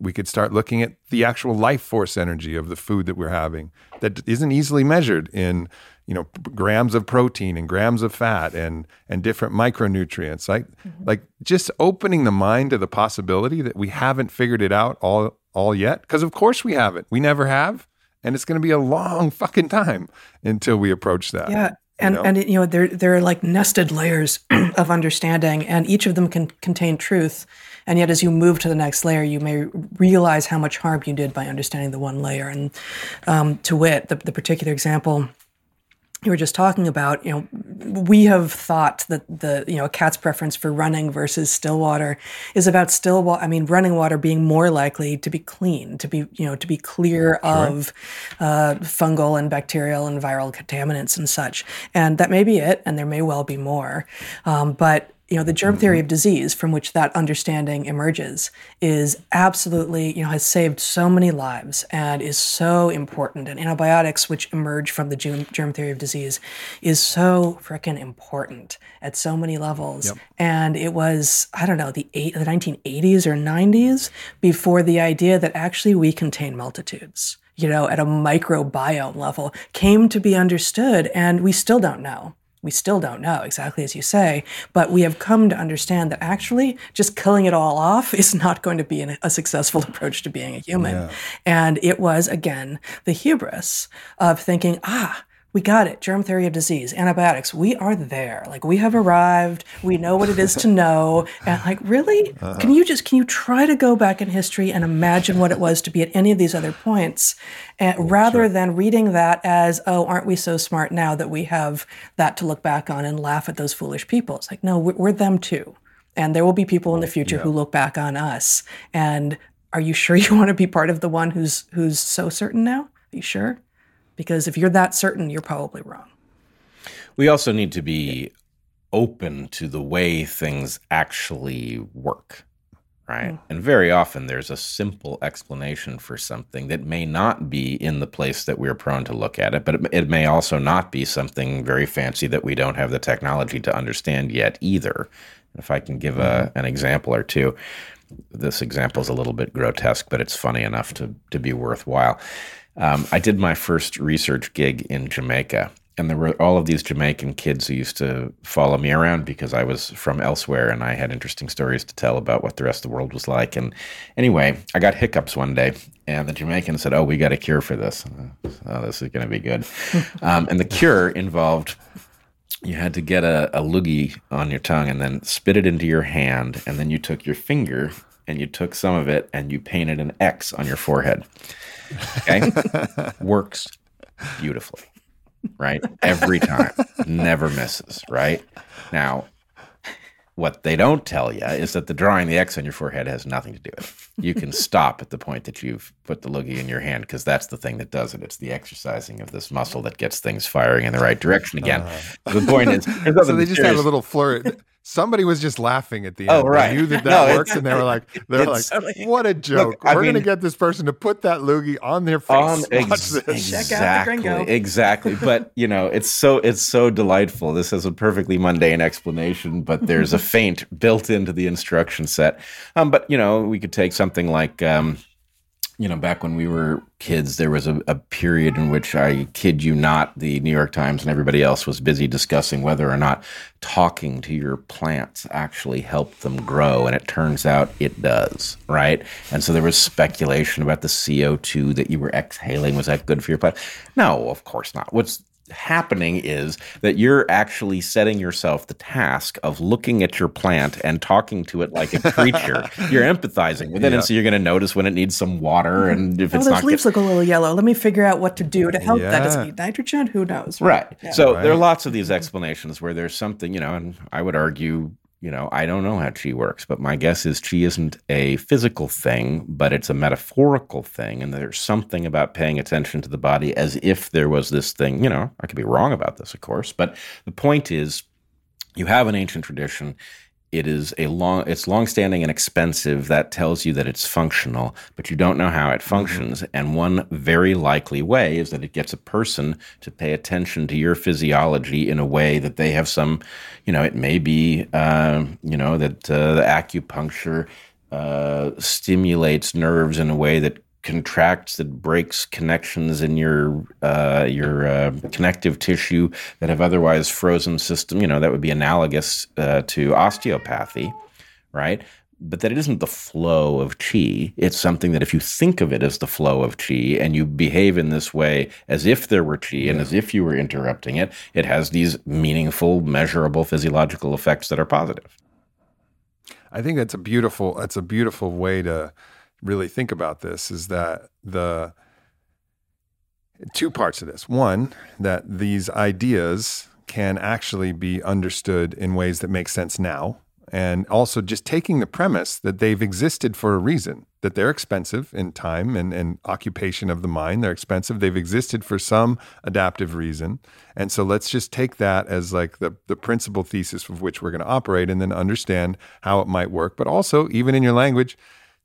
Speaker 1: we could start looking at the actual life force energy of the food that we're having that isn't easily measured in you know grams of protein and grams of fat and and different micronutrients like mm-hmm. like just opening the mind to the possibility that we haven't figured it out all all yet because of course we haven't we never have and it's going to be a long fucking time until we approach that
Speaker 2: yeah and you know? and you know there there are like nested layers of understanding and each of them can contain truth and yet, as you move to the next layer, you may realize how much harm you did by understanding the one layer. And um, to wit, the, the particular example you were just talking about, you know, we have thought that the you know a cat's preference for running versus still water is about still water. I mean, running water being more likely to be clean, to be you know to be clear sure. of uh, fungal and bacterial and viral contaminants and such. And that may be it, and there may well be more. Um, but you know the germ theory mm-hmm. of disease from which that understanding emerges is absolutely you know has saved so many lives and is so important and antibiotics which emerge from the germ theory of disease is so freaking important at so many levels yep. and it was i don't know the eight the 1980s or 90s before the idea that actually we contain multitudes you know at a microbiome level came to be understood and we still don't know we still don't know exactly as you say, but we have come to understand that actually just killing it all off is not going to be an, a successful approach to being a human. Yeah. And it was, again, the hubris of thinking, ah, we got it. Germ theory of disease, antibiotics. We are there. Like we have arrived. We know what it is to know. And like, really? Uh-huh. Can you just can you try to go back in history and imagine what it was to be at any of these other points, and rather sure. than reading that as, oh, aren't we so smart now that we have that to look back on and laugh at those foolish people? It's like, no, we're, we're them too. And there will be people in the future yeah. who look back on us. And are you sure you want to be part of the one who's who's so certain now? Are you sure? Because if you're that certain, you're probably wrong.
Speaker 3: We also need to be open to the way things actually work, right? Mm. And very often there's a simple explanation for something that may not be in the place that we're prone to look at it, but it, it may also not be something very fancy that we don't have the technology to understand yet either. If I can give a, hmm. an example or two, this example is a little bit grotesque, but it's funny enough to, to be worthwhile. Um, I did my first research gig in Jamaica, and there were all of these Jamaican kids who used to follow me around because I was from elsewhere and I had interesting stories to tell about what the rest of the world was like. And anyway, I got hiccups one day, and the Jamaican said, "Oh, we got a cure for this. Oh, this is going to be good." um, and the cure involved you had to get a, a loogie on your tongue and then spit it into your hand, and then you took your finger and you took some of it and you painted an X on your forehead. Okay. Works beautifully, right? Every time, never misses, right? Now, what they don't tell you is that the drawing the X on your forehead has nothing to do with it. You can stop at the point that you've put the loogie in your hand because that's the thing that does it. It's the exercising of this muscle that gets things firing in the right direction again. Uh, the point is,
Speaker 1: so they just have a little flirt somebody was just laughing at the oh,
Speaker 3: end. Oh, right.
Speaker 1: They knew that that no, works, and they were like, "They're like, what a joke! Look, We're going to get this person to put that loogie on their face. On, ex-
Speaker 3: exactly, exactly. But you know, it's so it's so delightful. This is a perfectly mundane explanation, but there's a feint built into the instruction set. Um, but you know, we could take something like. Um, you know, back when we were kids, there was a, a, period in which I kid you not, the New York Times and everybody else was busy discussing whether or not talking to your plants actually helped them grow. And it turns out it does, right? And so there was speculation about the CO2 that you were exhaling. Was that good for your plant? No, of course not. What's happening is that you're actually setting yourself the task of looking at your plant and talking to it like a creature. you're empathizing with it, yeah. and so you're going to notice when it needs some water, mm-hmm. and if oh, it's
Speaker 2: those
Speaker 3: not
Speaker 2: leaves look a little yellow. Let me figure out what to do to help yeah. that. Does need nitrogen? Who knows?
Speaker 3: Right. right. Yeah. So right. there are lots of these mm-hmm. explanations where there's something, you know, and I would argue you know, I don't know how chi works, but my guess is chi isn't a physical thing, but it's a metaphorical thing. And there's something about paying attention to the body as if there was this thing. You know, I could be wrong about this, of course, but the point is you have an ancient tradition it is a long it's long-standing and expensive that tells you that it's functional but you don't know how it mm-hmm. functions mm-hmm. and one very likely way is that it gets a person to pay attention to your physiology in a way that they have some you know it may be uh, you know that uh, the acupuncture uh, stimulates nerves in a way that contracts that breaks connections in your uh, your uh, connective tissue that have otherwise frozen system. You know that would be analogous uh, to osteopathy, right? But that it isn't the flow of chi. It's something that if you think of it as the flow of chi and you behave in this way as if there were chi yeah. and as if you were interrupting it, it has these meaningful, measurable physiological effects that are positive.
Speaker 1: I think that's a beautiful. That's a beautiful way to really think about this is that the two parts of this. One, that these ideas can actually be understood in ways that make sense now. And also just taking the premise that they've existed for a reason, that they're expensive in time and, and occupation of the mind. They're expensive. They've existed for some adaptive reason. And so let's just take that as like the, the principal thesis of which we're going to operate and then understand how it might work. But also, even in your language,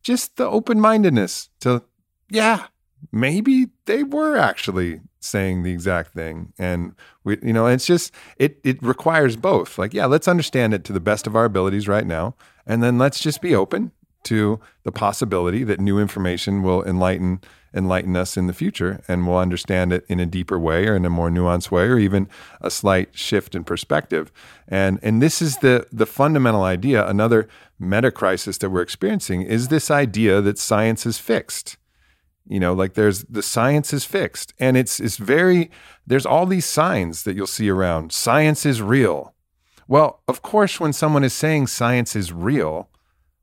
Speaker 1: just the open mindedness to, yeah, maybe they were actually saying the exact thing. And we you know it's just it it requires both. Like yeah let's understand it to the best of our abilities right now. And then let's just be open to the possibility that new information will enlighten enlighten us in the future and we'll understand it in a deeper way or in a more nuanced way or even a slight shift in perspective and and this is the the fundamental idea another meta crisis that we're experiencing is this idea that science is fixed you know, like there's the science is fixed and it's it's very there's all these signs that you'll see around. Science is real. Well, of course when someone is saying science is real,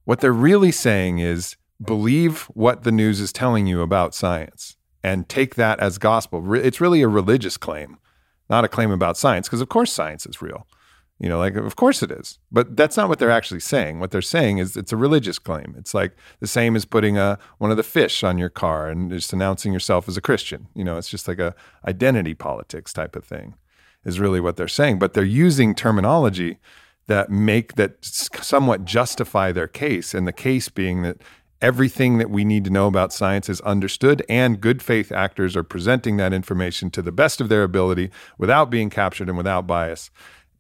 Speaker 1: what they're really saying is believe what the news is telling you about science and take that as gospel. It's really a religious claim, not a claim about science because of course science is real. You know, like, of course it is. But that's not what they're actually saying. What they're saying is it's a religious claim. It's like the same as putting a, one of the fish on your car and just announcing yourself as a Christian. You know, it's just like a identity politics type of thing is really what they're saying. But they're using terminology that make that somewhat justify their case. And the case being that everything that we need to know about science is understood and good faith actors are presenting that information to the best of their ability without being captured and without bias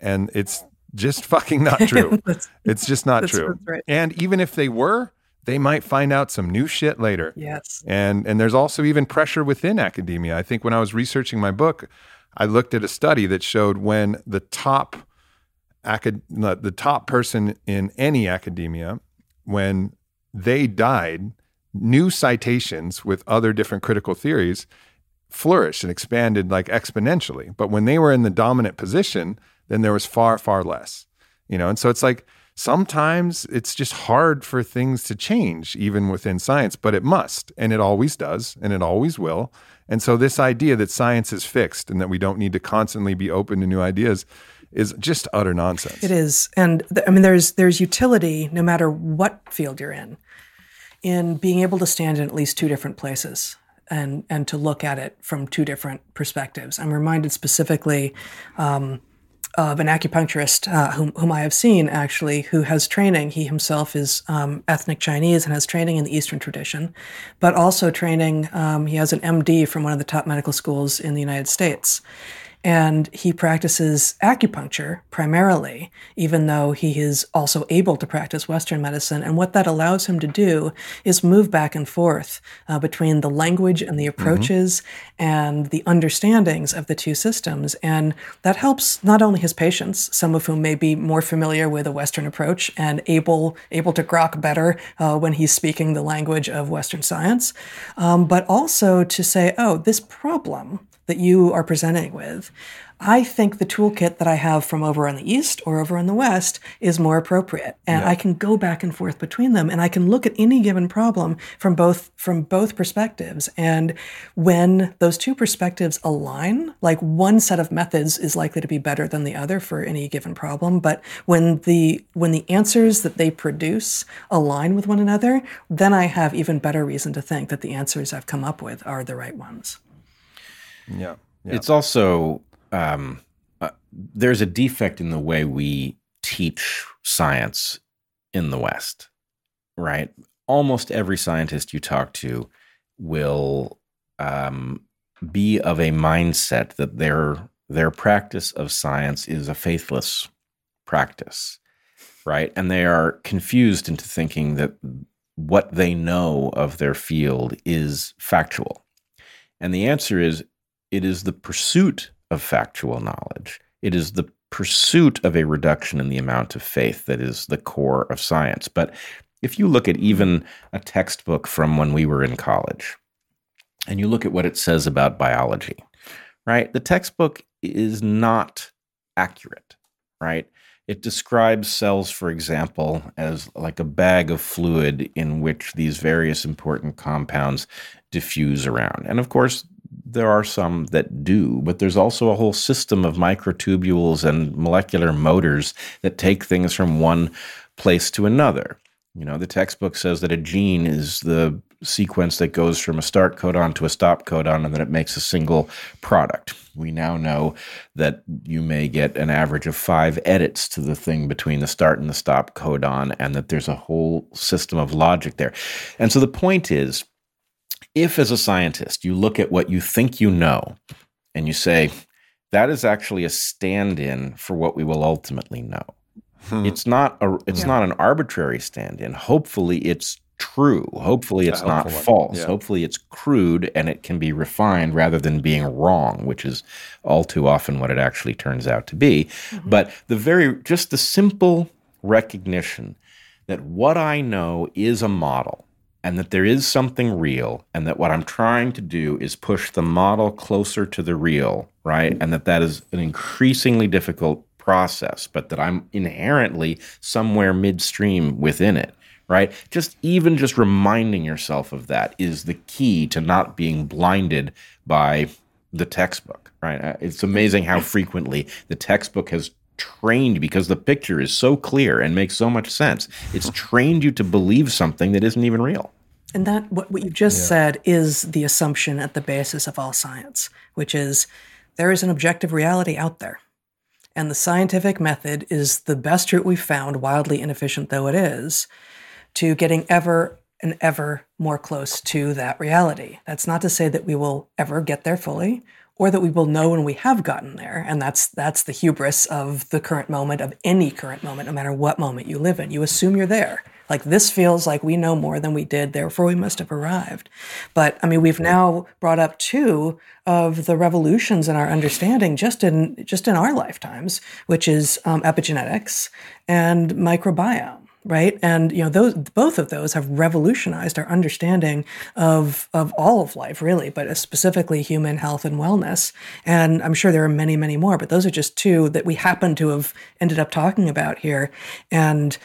Speaker 1: and it's just fucking not true. it's just not true. Right. And even if they were, they might find out some new shit later.
Speaker 2: Yes.
Speaker 1: And and there's also even pressure within academia. I think when I was researching my book, I looked at a study that showed when the top acad- the top person in any academia when they died, new citations with other different critical theories flourished and expanded like exponentially. But when they were in the dominant position, then there was far, far less. You know, and so it's like sometimes it's just hard for things to change, even within science, but it must, and it always does, and it always will. And so this idea that science is fixed and that we don't need to constantly be open to new ideas is just utter nonsense.
Speaker 2: It is, and th- I mean, there's there's utility no matter what field you're in, in being able to stand in at least two different places and and to look at it from two different perspectives. I'm reminded specifically. Um, of an acupuncturist uh, whom, whom I have seen actually, who has training. He himself is um, ethnic Chinese and has training in the Eastern tradition, but also training. Um, he has an MD from one of the top medical schools in the United States. And he practices acupuncture primarily, even though he is also able to practice Western medicine. And what that allows him to do is move back and forth uh, between the language and the mm-hmm. approaches mm-hmm. and the understandings of the two systems. And that helps not only his patients, some of whom may be more familiar with a Western approach and able, able to grok better uh, when he's speaking the language of Western science, um, but also to say, oh, this problem that you are presenting with, I think the toolkit that I have from over on the East or over on the West is more appropriate. And yeah. I can go back and forth between them and I can look at any given problem from both from both perspectives. And when those two perspectives align, like one set of methods is likely to be better than the other for any given problem. But when the when the answers that they produce align with one another, then I have even better reason to think that the answers I've come up with are the right ones.
Speaker 1: Yeah. yeah.
Speaker 3: It's also um, uh, there's a defect in the way we teach science in the West, right? Almost every scientist you talk to will um, be of a mindset that their their practice of science is a faithless practice, right? And they are confused into thinking that what they know of their field is factual. And the answer is it is the pursuit of factual knowledge. It is the pursuit of a reduction in the amount of faith that is the core of science. But if you look at even a textbook from when we were in college and you look at what it says about biology, right? The textbook is not accurate, right? It describes cells, for example, as like a bag of fluid in which these various important compounds diffuse around. And of course, there are some that do, but there's also a whole system of microtubules and molecular motors that take things from one place to another. You know, the textbook says that a gene is the sequence that goes from a start codon to a stop codon and then it makes a single product. We now know that you may get an average of five edits to the thing between the start and the stop codon, and that there's a whole system of logic there. And so the point is if, as a scientist, you look at what you think you know and you say, that is actually a stand in for what we will ultimately know. Hmm. It's not a it's yeah. not an arbitrary stand in. Hopefully it's true. Hopefully it's not false. Yeah. Hopefully it's crude and it can be refined rather than being wrong, which is all too often what it actually turns out to be. Mm-hmm. But the very just the simple recognition that what I know is a model and that there is something real and that what I'm trying to do is push the model closer to the real, right? And that that is an increasingly difficult process, but that I'm inherently somewhere midstream within it, right? Just even just reminding yourself of that is the key to not being blinded by the textbook, right? Uh, it's amazing how frequently the textbook has trained because the picture is so clear and makes so much sense. It's trained you to believe something that isn't even real.
Speaker 2: And that what, what you just yeah. said is the assumption at the basis of all science, which is there is an objective reality out there. And the scientific method is the best route we've found, wildly inefficient though it is, to getting ever and ever more close to that reality. That's not to say that we will ever get there fully or that we will know when we have gotten there. And that's that's the hubris of the current moment of any current moment no matter what moment you live in. You assume you're there. Like this feels like we know more than we did therefore we must have arrived. But i mean we've now brought up two of the revolutions in our understanding just in just in our lifetimes which is um, epigenetics and microbiome right? And you know, those both of those have revolutionized our understanding of of all of life, really, but specifically human health and wellness. And I'm sure there are many, many more, but those are just two that we happen to have ended up talking about here. And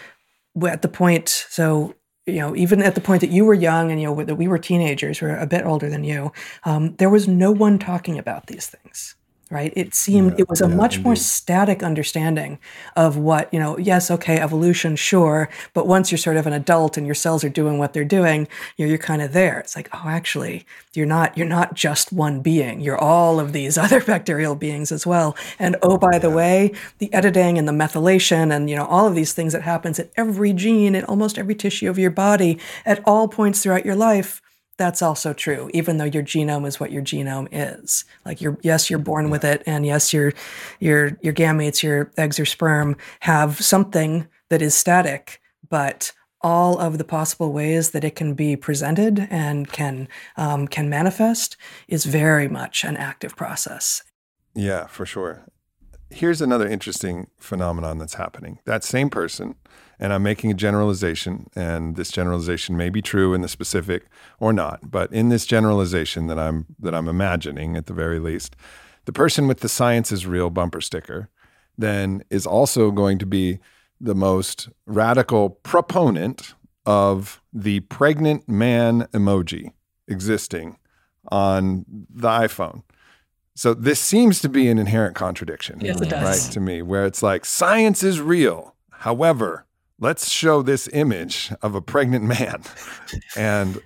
Speaker 2: at the point, so you know, even at the point that you were young and you know that we were teenagers, we're a bit older than you, um, there was no one talking about these things right? It seemed yeah, it was a yeah, much indeed. more static understanding of what you know yes okay evolution sure but once you're sort of an adult and your cells are doing what they're doing you're, you're kind of there. It's like oh actually you're not you're not just one being. You're all of these other bacterial beings as well. And oh by the way the editing and the methylation and you know all of these things that happens at every gene in almost every tissue of your body at all points throughout your life that's also true even though your genome is what your genome is. Like you're yes you're born with it and yes your your your gametes your eggs or sperm have something that is static but all of the possible ways that it can be presented and can um, can manifest is very much an active process.
Speaker 1: Yeah for sure. Here's another interesting phenomenon that's happening. That same person and I'm making a generalization, and this generalization may be true in the specific or not. But in this generalization that I'm that I'm imagining, at the very least, the person with the science is real bumper sticker then is also going to be the most radical proponent of the pregnant man emoji existing on the iPhone. So this seems to be an inherent contradiction,
Speaker 2: yes, it does.
Speaker 1: right? To me, where it's like science is real. However, let's show this image of a pregnant man. And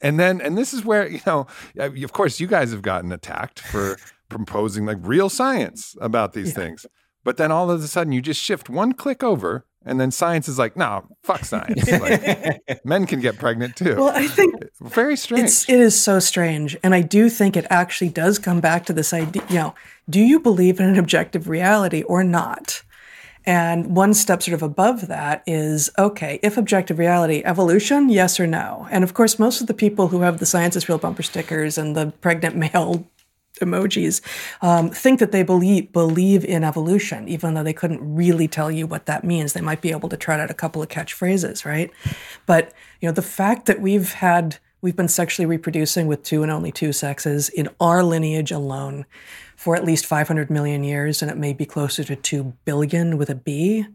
Speaker 1: and then and this is where you know of course you guys have gotten attacked for proposing like real science about these yeah. things. But then all of a sudden you just shift one click over and then science is like no fuck science. Like, men can get pregnant too.
Speaker 2: Well i think
Speaker 1: very strange.
Speaker 2: it's, it is so strange. And i do think it actually does come back to this idea you know do you believe in an objective reality or not and one step sort of above that is okay, if objective reality, evolution, yes or no? And of course, most of the people who have the science is real bumper stickers and the pregnant male emojis um, think that they believe believe in evolution, even though they couldn't really tell you what that means. They might be able to trot out a couple of catchphrases, right? But you know, the fact that we've had we've been sexually reproducing with two and only two sexes in our lineage alone for at least 500 million years, and it may be closer to 2 billion with a B,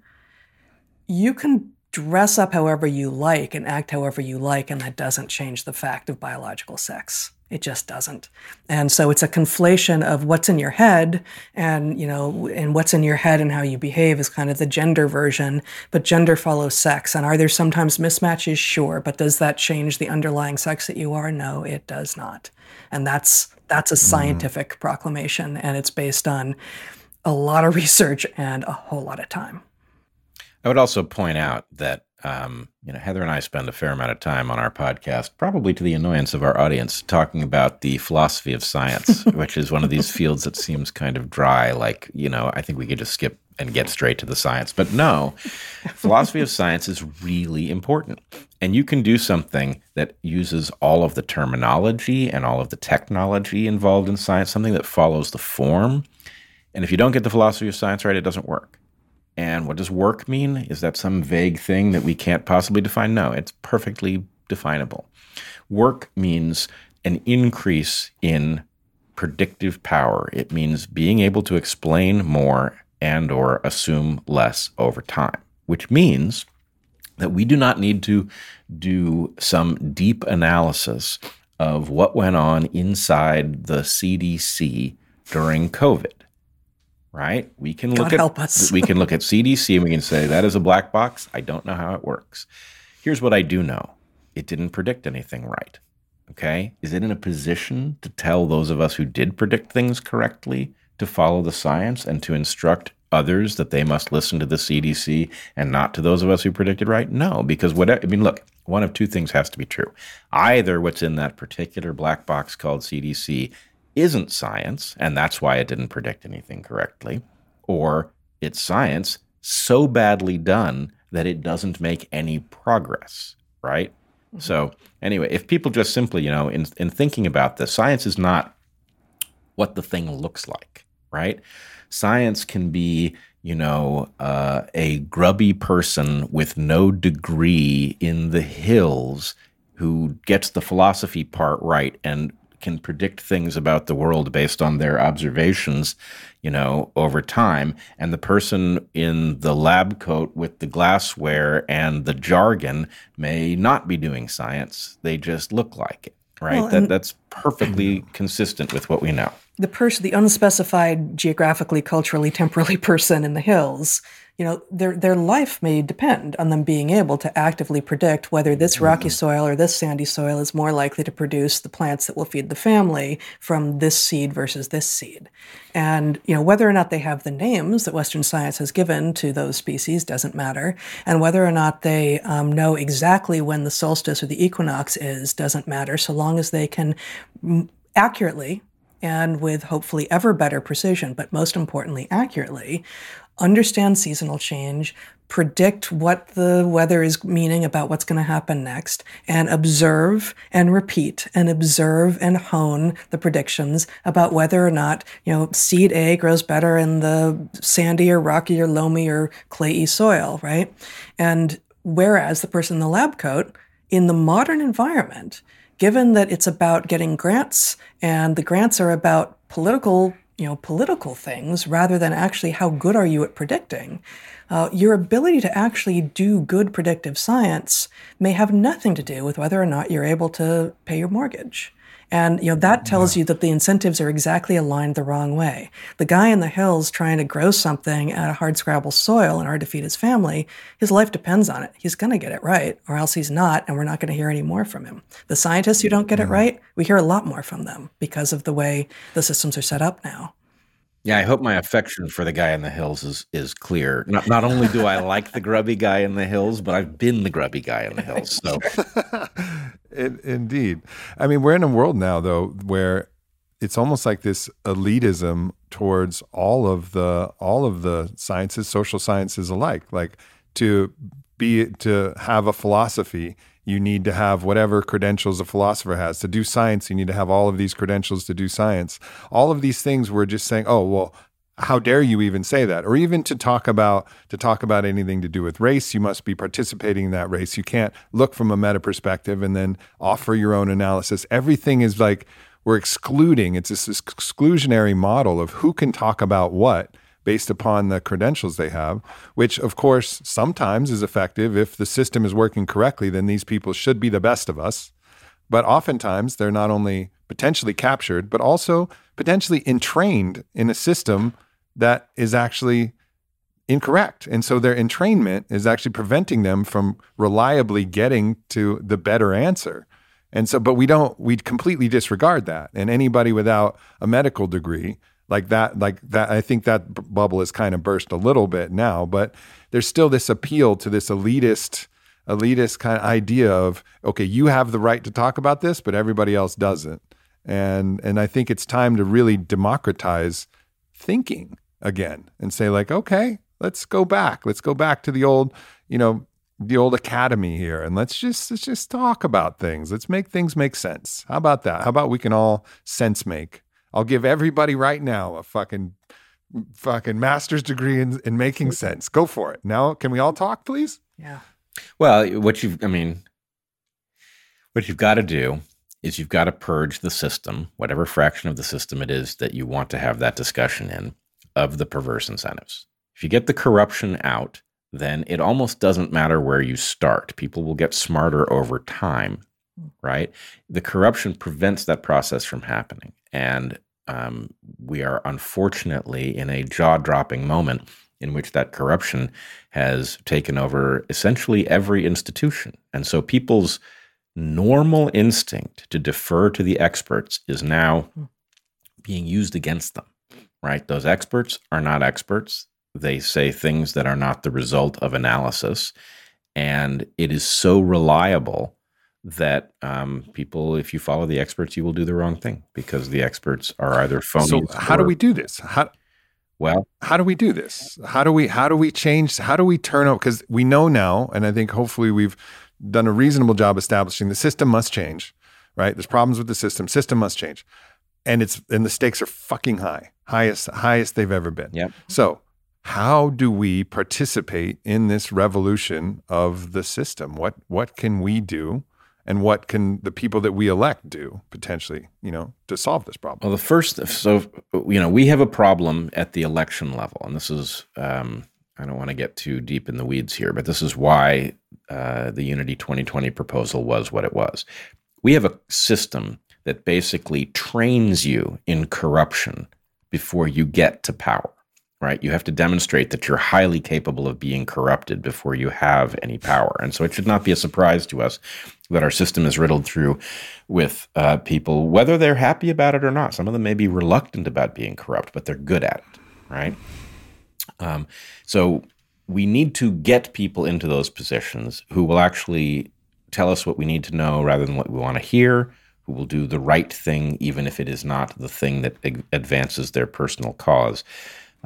Speaker 2: you can dress up however you like and act however you like, and that doesn't change the fact of biological sex. It just doesn't. And so it's a conflation of what's in your head and, you know, and what's in your head and how you behave is kind of the gender version, but gender follows sex. And are there sometimes mismatches? Sure. But does that change the underlying sex that you are? No, it does not. And that's that's a mm-hmm. scientific mm. proclamation and it's based on a lot of research and a whole lot of time.
Speaker 3: I would also point out that um, you know, Heather and I spend a fair amount of time on our podcast, probably to the annoyance of our audience, talking about the philosophy of science, which is one of these fields that seems kind of dry. Like, you know, I think we could just skip and get straight to the science. But no, philosophy of science is really important. And you can do something that uses all of the terminology and all of the technology involved in science, something that follows the form. And if you don't get the philosophy of science right, it doesn't work. And what does work mean? Is that some vague thing that we can't possibly define? No, it's perfectly definable. Work means an increase in predictive power. It means being able to explain more and or assume less over time, which means that we do not need to do some deep analysis of what went on inside the CDC during COVID right? We can
Speaker 2: look
Speaker 3: God
Speaker 2: at
Speaker 3: we can look at CDC and we can say that is a black box. I don't know how it works. Here's what I do know. It didn't predict anything right. Okay? Is it in a position to tell those of us who did predict things correctly to follow the science and to instruct others that they must listen to the CDC and not to those of us who predicted right? No, because what I mean, look, one of two things has to be true. Either what's in that particular black box called CDC isn't science, and that's why it didn't predict anything correctly, or it's science so badly done that it doesn't make any progress, right? Mm-hmm. So, anyway, if people just simply, you know, in, in thinking about this, science is not what the thing looks like, right? Science can be, you know, uh, a grubby person with no degree in the hills who gets the philosophy part right and can predict things about the world based on their observations, you know, over time. And the person in the lab coat with the glassware and the jargon may not be doing science. They just look like it, right? Well, that, that's perfectly consistent with what we know.
Speaker 2: The person, the unspecified geographically, culturally, temporally person in the hills you know, their their life may depend on them being able to actively predict whether this mm-hmm. rocky soil or this sandy soil is more likely to produce the plants that will feed the family from this seed versus this seed. And you know, whether or not they have the names that Western science has given to those species doesn't matter, and whether or not they um, know exactly when the solstice or the equinox is doesn't matter, so long as they can accurately and with hopefully ever better precision, but most importantly, accurately, understand seasonal change, predict what the weather is meaning about what's going to happen next, and observe and repeat and observe and hone the predictions about whether or not, you know, seed A grows better in the sandy or rocky or loamy or clayey soil, right? And whereas the person in the lab coat, in the modern environment, given that it's about getting grants and the grants are about political you know political things rather than actually how good are you at predicting uh, your ability to actually do good predictive science may have nothing to do with whether or not you're able to pay your mortgage and you know that tells yeah. you that the incentives are exactly aligned the wrong way. The guy in the hills trying to grow something out of hard scrabble soil in order to feed his family, his life depends on it. He's going to get it right, or else he's not, and we're not going to hear any more from him. The scientists who don't get yeah. it right, we hear a lot more from them because of the way the systems are set up now.
Speaker 3: Yeah, I hope my affection for the guy in the hills is is clear. Not not only do I like the grubby guy in the hills, but I've been the grubby guy in the hills. So,
Speaker 1: indeed, I mean, we're in a world now though where it's almost like this elitism towards all of the all of the sciences, social sciences alike. Like to be to have a philosophy you need to have whatever credentials a philosopher has. To do science, you need to have all of these credentials to do science. All of these things we're just saying, oh, well, how dare you even say that or even to talk about to talk about anything to do with race you must be participating in that race you can't look from a meta perspective and then offer your own analysis everything is like we're excluding it's this exclusionary model of who can talk about what based upon the credentials they have, which of course sometimes is effective. If the system is working correctly, then these people should be the best of us. But oftentimes they're not only potentially captured, but also potentially entrained in a system that is actually incorrect. And so their entrainment is actually preventing them from reliably getting to the better answer. And so, but we don't, we completely disregard that. And anybody without a medical degree, like that, like that, I think that b- bubble has kind of burst a little bit now, but there's still this appeal to this elitist, elitist kind of idea of, okay, you have the right to talk about this, but everybody else doesn't. And, and I think it's time to really democratize thinking again and say like, okay, let's go back. Let's go back to the old, you know, the old academy here and let's just let's just talk about things. Let's make things make sense. How about that? How about we can all sense make? I'll give everybody right now a fucking fucking master's degree in, in making sense. Go for it. Now can we all talk, please?
Speaker 2: Yeah.
Speaker 3: Well, what you've, I mean, what you've got to do is you've got to purge the system, whatever fraction of the system it is that you want to have that discussion in, of the perverse incentives. If you get the corruption out, then it almost doesn't matter where you start. People will get smarter over time, hmm. right? The corruption prevents that process from happening. And um, we are unfortunately in a jaw dropping moment in which that corruption has taken over essentially every institution. And so people's normal instinct to defer to the experts is now being used against them, right? Those experts are not experts. They say things that are not the result of analysis. And it is so reliable that um, people, if you follow the experts, you will do the wrong thing because the experts are either phony.
Speaker 1: So how do we do this? How
Speaker 3: well,
Speaker 1: how do we do this? How do we how do we change? How do we turn out? Because we know now, and I think hopefully we've done a reasonable job establishing the system must change. Right? There's problems with the system. System must change, and it's and the stakes are fucking high, highest highest they've ever been.
Speaker 3: Yep.
Speaker 1: So how do we participate in this revolution of the system? What what can we do? And what can the people that we elect do potentially, you know, to solve this problem?
Speaker 3: Well, the first, so you know, we have a problem at the election level, and this is, um, I don't want to get too deep in the weeds here, but this is why uh, the Unity 2020 proposal was what it was. We have a system that basically trains you in corruption before you get to power right? You have to demonstrate that you're highly capable of being corrupted before you have any power. And so it should not be a surprise to us that our system is riddled through with uh, people, whether they're happy about it or not. Some of them may be reluctant about being corrupt, but they're good at it, right? Um, so we need to get people into those positions who will actually tell us what we need to know rather than what we want to hear, who will do the right thing, even if it is not the thing that advances their personal cause.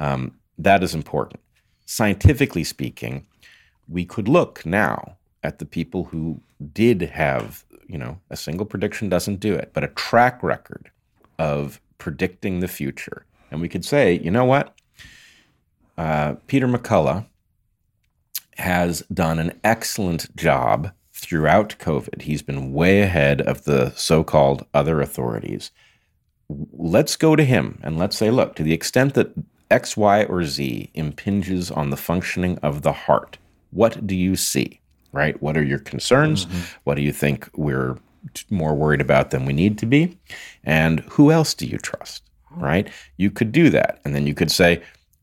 Speaker 3: Um, that is important. Scientifically speaking, we could look now at the people who did have, you know, a single prediction doesn't do it, but a track record of predicting the future. And we could say, you know what? Uh, Peter McCullough has done an excellent job throughout COVID. He's been way ahead of the so called other authorities. Let's go to him and let's say, look, to the extent that X, Y, or Z impinges on the functioning of the heart, what do you see? Right? What are your concerns? Mm-hmm. What do you think we're more worried about than we need to be? And who else do you trust? Right? You could do that. And then you could say,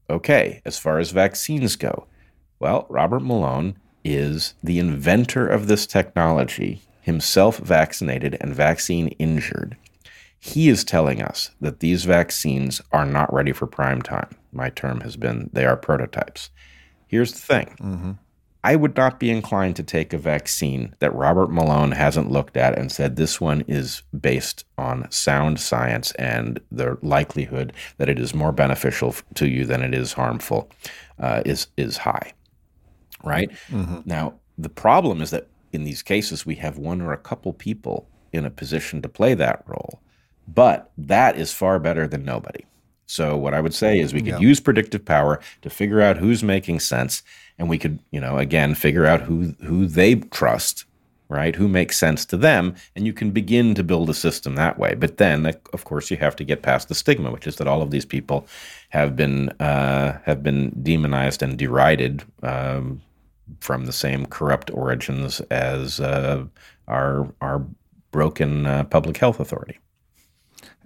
Speaker 3: okay, as far as vaccines go, well, Robert Malone is the inventor of this technology, himself vaccinated and vaccine injured. He is telling us that these vaccines are not ready for prime time. My term has been they are prototypes. Here's the thing mm-hmm. I would not be inclined to take a vaccine that Robert Malone hasn't looked at and said this one is based on sound science and the likelihood that it is more beneficial to you than it is harmful uh, is is high. Right mm-hmm. now, the problem is that in these cases we have one or a couple people in a position to play that role. But that is far better than nobody. So what I would say is we could yeah. use predictive power to figure out who's making sense, and we could, you know, again figure out who who they trust, right? Who makes sense to them, and you can begin to build a system that way. But then, of course, you have to get past the stigma, which is that all of these people have been uh, have been demonized and derided um, from the same corrupt origins as uh, our our broken uh, public health authority.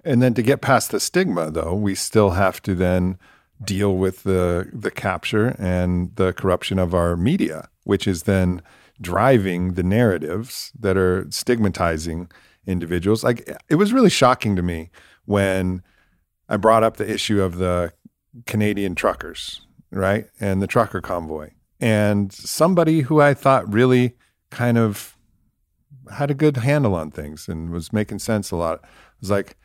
Speaker 1: And then to get past the stigma, though, we still have to then deal with the the capture and the corruption of our media, which is then driving the narratives that are stigmatizing individuals. Like it was really shocking to me when I brought up the issue of the Canadian truckers, right? And the trucker convoy. And somebody who I thought really kind of had a good handle on things and was making sense a lot was like,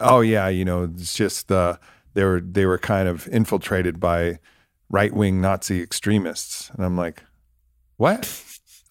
Speaker 1: oh yeah, you know, it's just uh, they were they were kind of infiltrated by right wing Nazi extremists, and I'm like, what?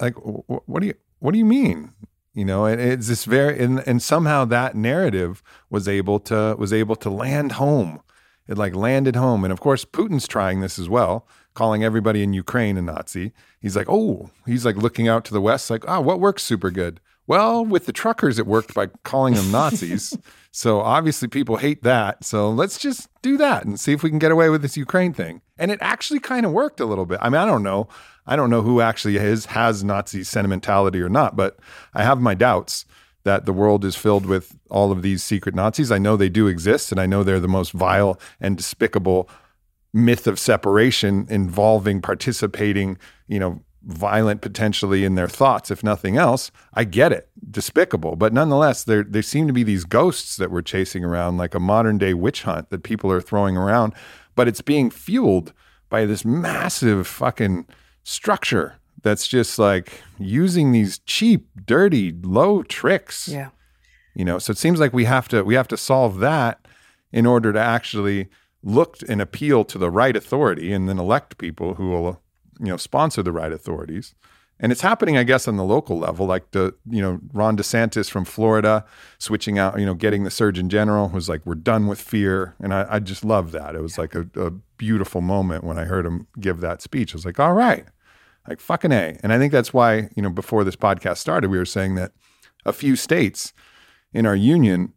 Speaker 1: Like, what do you what do you mean? You know, and it's this very and, and somehow that narrative was able to was able to land home. It like landed home, and of course Putin's trying this as well, calling everybody in Ukraine a Nazi. He's like, oh, he's like looking out to the west, like, oh, what works super good? Well, with the truckers, it worked by calling them Nazis. so obviously people hate that. So let's just do that and see if we can get away with this Ukraine thing. And it actually kind of worked a little bit. I mean, I don't know. I don't know who actually is, has Nazi sentimentality or not, but I have my doubts that the world is filled with all of these secret Nazis. I know they do exist, and I know they're the most vile and despicable myth of separation involving participating, you know, violent potentially in their thoughts, if nothing else. I get it, despicable, but nonetheless, there there seem to be these ghosts that we're chasing around, like a modern day witch hunt that people are throwing around, but it's being fueled by this massive fucking structure that's just like using these cheap, dirty, low tricks.
Speaker 2: Yeah.
Speaker 1: You know, so it seems like we have to we have to solve that in order to actually look and appeal to the right authority and then elect people who will you know sponsor the right authorities. And it's happening i guess on the local level like the you know ron desantis from florida switching out you know getting the surgeon general was like we're done with fear. And i, I just love that. It was like a, a beautiful moment when i heard him give that speech. I was like all right. Like fucking a. And i think that's why you know before this podcast started we were saying that a few states in our union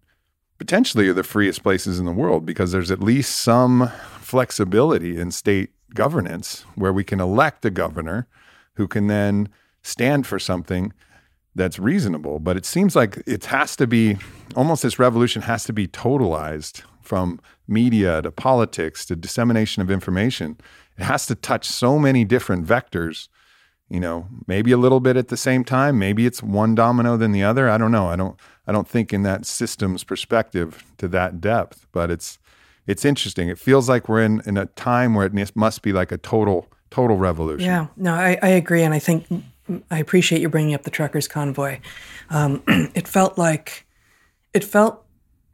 Speaker 1: potentially are the freest places in the world because there's at least some flexibility in state governance where we can elect a governor who can then stand for something that's reasonable. But it seems like it has to be almost this revolution has to be totalized from media to politics to dissemination of information. It has to touch so many different vectors, you know, maybe a little bit at the same time. Maybe it's one domino than the other. I don't know. I don't I don't think in that system's perspective to that depth, but it's it's interesting. It feels like we're in in a time where it must be like a total total revolution.
Speaker 2: Yeah, no, I, I agree, and I think I appreciate you bringing up the truckers convoy. Um, it felt like it felt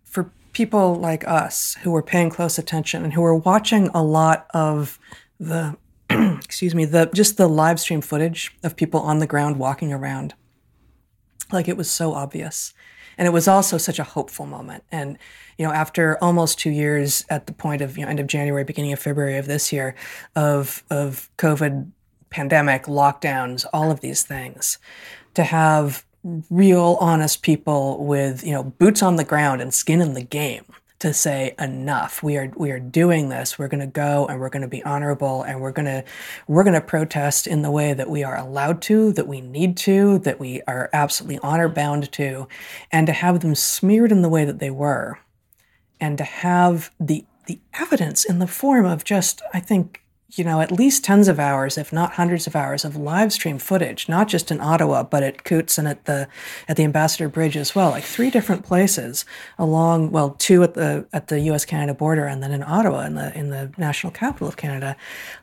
Speaker 2: for people like us who were paying close attention and who were watching a lot of the excuse me the just the live stream footage of people on the ground walking around like it was so obvious and it was also such a hopeful moment and you know, after almost two years at the point of you know, end of January, beginning of February of this year, of of COVID pandemic, lockdowns, all of these things, to have real honest people with you know boots on the ground and skin in the game to say enough. We are we are doing this. We're going to go and we're going to be honorable and we're going to we're going to protest in the way that we are allowed to that we need to that we are absolutely honor bound to. And to have them smeared in the way that they were and to have the the evidence in the form of just I think you know at least tens of hours if not hundreds of hours of live stream footage not just in Ottawa but at Coutts and at the at the Ambassador Bridge as well like three different places along well two at the at the US Canada border and then in Ottawa in the in the national capital of Canada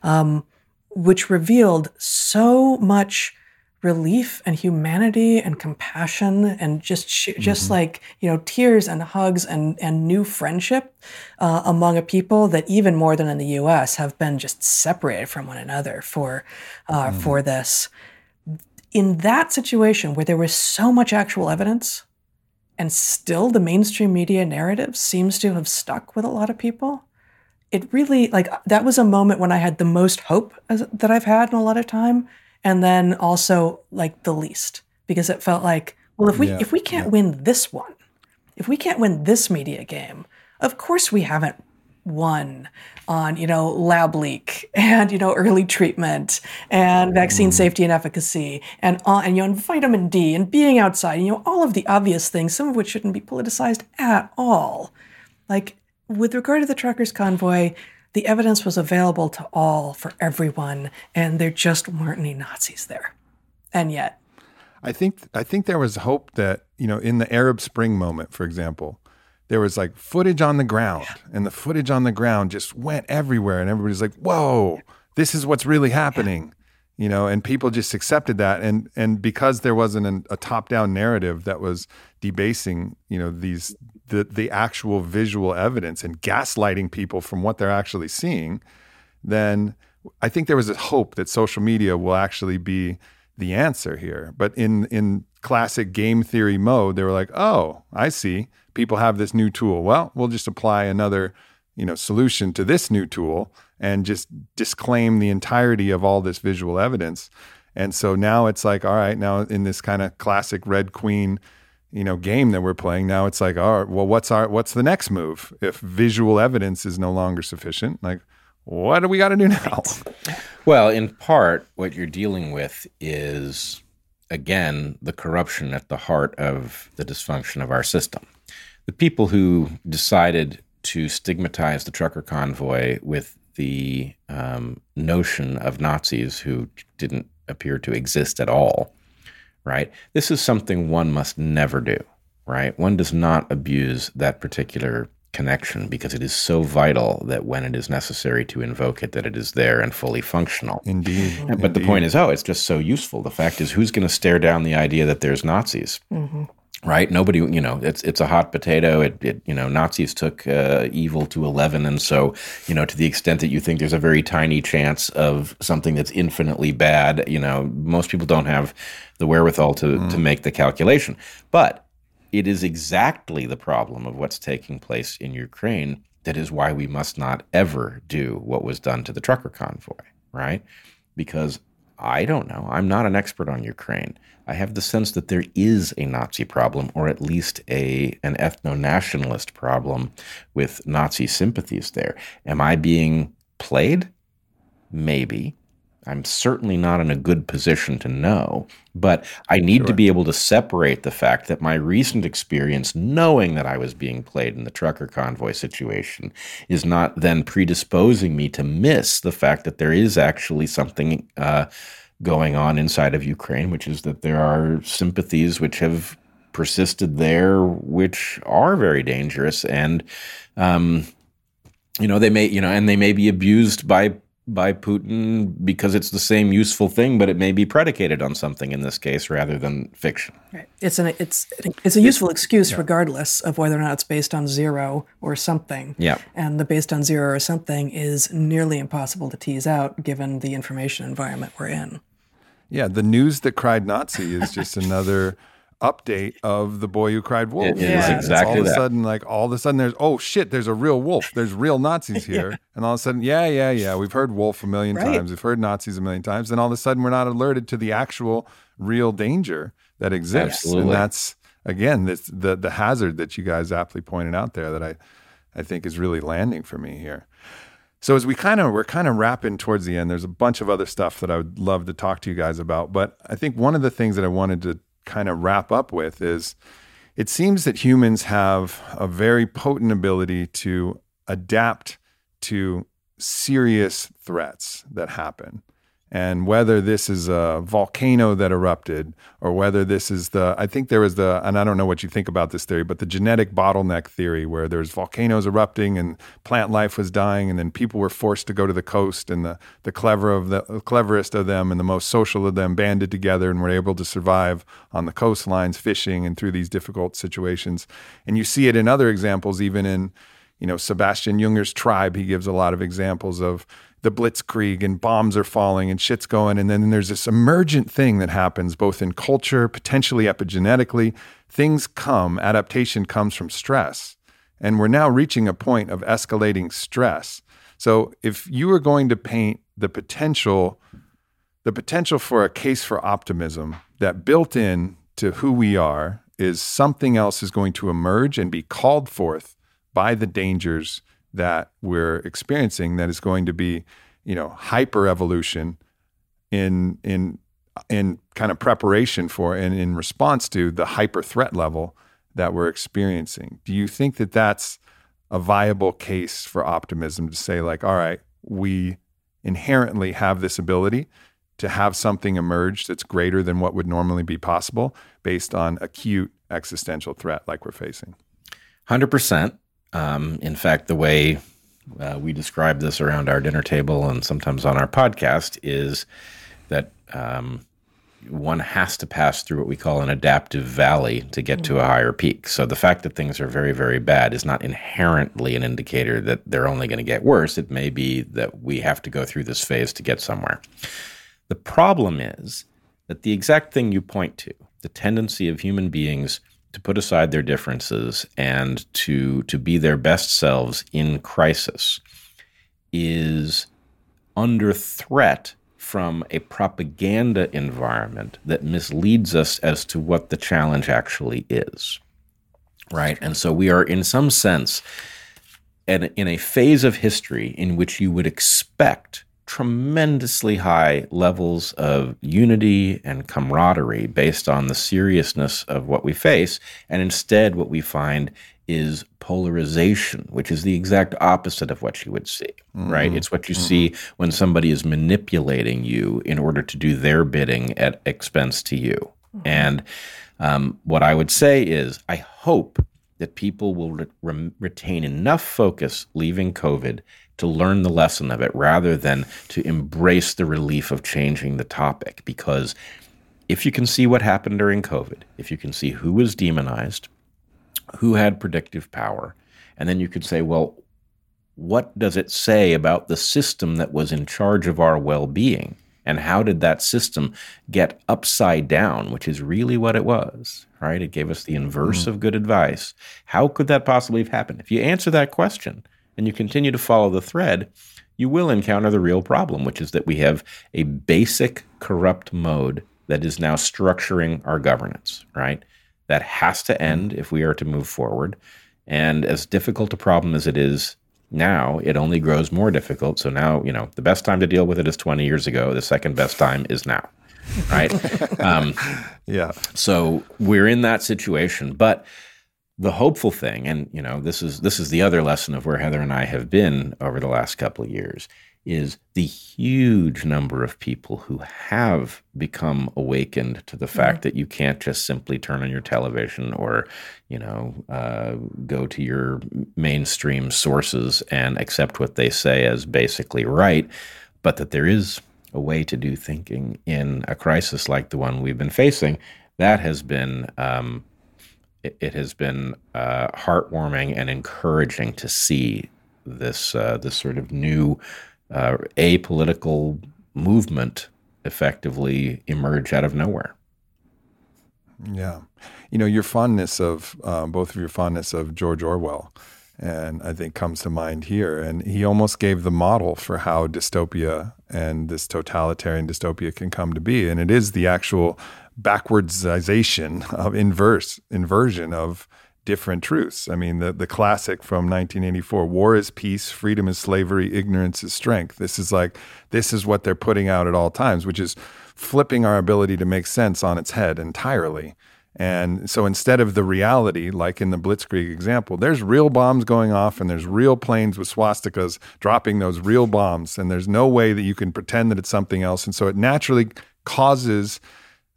Speaker 2: um, which revealed so much relief and humanity and compassion and just just mm-hmm. like you know tears and hugs and and new friendship uh, among a people that even more than in the U.S. have been just separated from one another for uh, mm-hmm. for this. In that situation where there was so much actual evidence, and still the mainstream media narrative seems to have stuck with a lot of people. It really like that was a moment when I had the most hope as, that I've had in a lot of time and then also like the least because it felt like well if we yeah, if we can't yeah. win this won if we can't win this media game of course we haven't one on you know lab leak and you know early treatment and vaccine safety and efficacy and uh, and you know and vitamin D and being outside you know all of the obvious things some of which shouldn't be politicized at all like with regard to the truckers convoy the evidence was available to all for everyone and there just weren't any Nazis there. And yet
Speaker 1: I think I think there was hope that you know in the Arab Spring moment, for example, there was like footage on the ground, and the footage on the ground just went everywhere, and everybody's like, "Whoa, this is what's really happening," you know, and people just accepted that, and and because there wasn't an, a top down narrative that was debasing, you know, these the the actual visual evidence and gaslighting people from what they're actually seeing, then I think there was a hope that social media will actually be the answer here. But in in classic game theory mode, they were like, "Oh, I see. People have this new tool. Well, we'll just apply another, you know, solution to this new tool and just disclaim the entirety of all this visual evidence." And so now it's like, all right, now in this kind of classic Red Queen, you know, game that we're playing, now it's like, all right, well, what's our what's the next move if visual evidence is no longer sufficient? Like, what do we got to do now?
Speaker 3: Well, in part, what you're dealing with is, again, the corruption at the heart of the dysfunction of our system. The people who decided to stigmatize the trucker convoy with the um, notion of Nazis who didn't appear to exist at all, right? This is something one must never do, right? One does not abuse that particular connection because it is so vital that when it is necessary to invoke it that it is there and fully functional
Speaker 1: Indeed.
Speaker 3: but Indeed. the point is oh it's just so useful the fact is who's going to stare down the idea that there's nazis mm-hmm. Right nobody you know it's it's a hot potato it, it you know nazis took uh, evil to 11 and so you know to the extent that you think there's a very tiny chance of something that's infinitely bad you know most people don't have the wherewithal to mm. to make the calculation but it is exactly the problem of what's taking place in Ukraine that is why we must not ever do what was done to the trucker convoy, right? Because I don't know. I'm not an expert on Ukraine. I have the sense that there is a Nazi problem, or at least a an ethno nationalist problem with Nazi sympathies there. Am I being played? Maybe. I'm certainly not in a good position to know, but I need sure. to be able to separate the fact that my recent experience, knowing that I was being played in the trucker convoy situation, is not then predisposing me to miss the fact that there is actually something uh, going on inside of Ukraine, which is that there are sympathies which have persisted there, which are very dangerous, and um, you know they may you know, and they may be abused by by Putin because it's the same useful thing, but it may be predicated on something in this case rather than fiction.
Speaker 2: Right. It's an it's it's a useful excuse yeah. regardless of whether or not it's based on zero or something.
Speaker 3: Yeah.
Speaker 2: And the based on zero or something is nearly impossible to tease out given the information environment we're in.
Speaker 1: Yeah, the news that cried Nazi is just another update of the boy who cried wolf.
Speaker 3: It is yeah. exactly
Speaker 1: all of
Speaker 3: that.
Speaker 1: a sudden, like all of a sudden, there's oh shit, there's a real wolf. There's real Nazis here, yeah. and all of a sudden, yeah, yeah, yeah, we've heard wolf a million right. times, we've heard Nazis a million times, and all of a sudden, we're not alerted to the actual real danger that exists,
Speaker 3: Absolutely.
Speaker 1: and that's again this, the the hazard that you guys aptly pointed out there that I I think is really landing for me here. So as we kind of we're kind of wrapping towards the end, there's a bunch of other stuff that I would love to talk to you guys about, but I think one of the things that I wanted to kind of wrap up with is it seems that humans have a very potent ability to adapt to serious threats that happen. And whether this is a volcano that erupted or whether this is the, I think there was the, and I don't know what you think about this theory, but the genetic bottleneck theory where there's volcanoes erupting and plant life was dying and then people were forced to go to the coast and the, the clever of the cleverest of them and the most social of them banded together and were able to survive on the coastlines fishing and through these difficult situations. And you see it in other examples, even in, you know, Sebastian Junger's tribe, he gives a lot of examples of the blitzkrieg and bombs are falling and shit's going. And then there's this emergent thing that happens both in culture, potentially epigenetically. Things come, adaptation comes from stress. And we're now reaching a point of escalating stress. So if you were going to paint the potential, the potential for a case for optimism that built in to who we are is something else is going to emerge and be called forth by the dangers that we're experiencing that is going to be, you know, hyper evolution in in in kind of preparation for and in response to the hyper threat level that we're experiencing. Do you think that that's a viable case for optimism to say like, all right, we inherently have this ability to have something emerge that's greater than what would normally be possible based on acute existential threat like we're facing?
Speaker 3: 100%. Um, in fact, the way uh, we describe this around our dinner table and sometimes on our podcast is that um, one has to pass through what we call an adaptive valley to get to a mm-hmm. higher peak. So the fact that things are very, very bad is not inherently an indicator that they're only going to get worse. It may be that we have to go through this phase to get somewhere. The problem is that the exact thing you point to, the tendency of human beings to put aside their differences and to to be their best selves in crisis is under threat from a propaganda environment that misleads us as to what the challenge actually is. Right? And so we are in some sense in, in a phase of history in which you would expect tremendously high levels of unity and camaraderie based on the seriousness of what we face. And instead, what we find is polarization, which is the exact opposite of what you would see, mm-hmm. right? It's what you mm-hmm. see when somebody is manipulating you in order to do their bidding at expense to you. Mm-hmm. And um, what I would say is, I hope that people will re- retain enough focus leaving COVID to learn the lesson of it rather than to embrace the relief of changing the topic. Because if you can see what happened during COVID, if you can see who was demonized, who had predictive power, and then you could say, well, what does it say about the system that was in charge of our well being? And how did that system get upside down, which is really what it was, right? It gave us the inverse mm-hmm. of good advice. How could that possibly have happened? If you answer that question, and you continue to follow the thread, you will encounter the real problem, which is that we have a basic corrupt mode that is now structuring our governance, right? That has to end if we are to move forward. And as difficult a problem as it is now, it only grows more difficult. So now, you know, the best time to deal with it is 20 years ago. The second best time is now, right?
Speaker 1: um, yeah.
Speaker 3: So we're in that situation. But the hopeful thing, and you know, this is this is the other lesson of where Heather and I have been over the last couple of years, is the huge number of people who have become awakened to the fact mm-hmm. that you can't just simply turn on your television or, you know, uh, go to your mainstream sources and accept what they say as basically right, but that there is a way to do thinking in a crisis like the one we've been facing. That has been um, it, it has been uh, heartwarming and encouraging to see this uh, this sort of new uh, apolitical movement effectively emerge out of nowhere.
Speaker 1: Yeah, you know your fondness of uh, both of your fondness of George Orwell, and I think comes to mind here. And he almost gave the model for how dystopia and this totalitarian dystopia can come to be, and it is the actual backwardization of inverse inversion of different truths. I mean, the the classic from 1984: "War is peace, freedom is slavery, ignorance is strength." This is like this is what they're putting out at all times, which is flipping our ability to make sense on its head entirely. And so instead of the reality, like in the Blitzkrieg example, there's real bombs going off and there's real planes with swastikas dropping those real bombs. And there's no way that you can pretend that it's something else. And so it naturally causes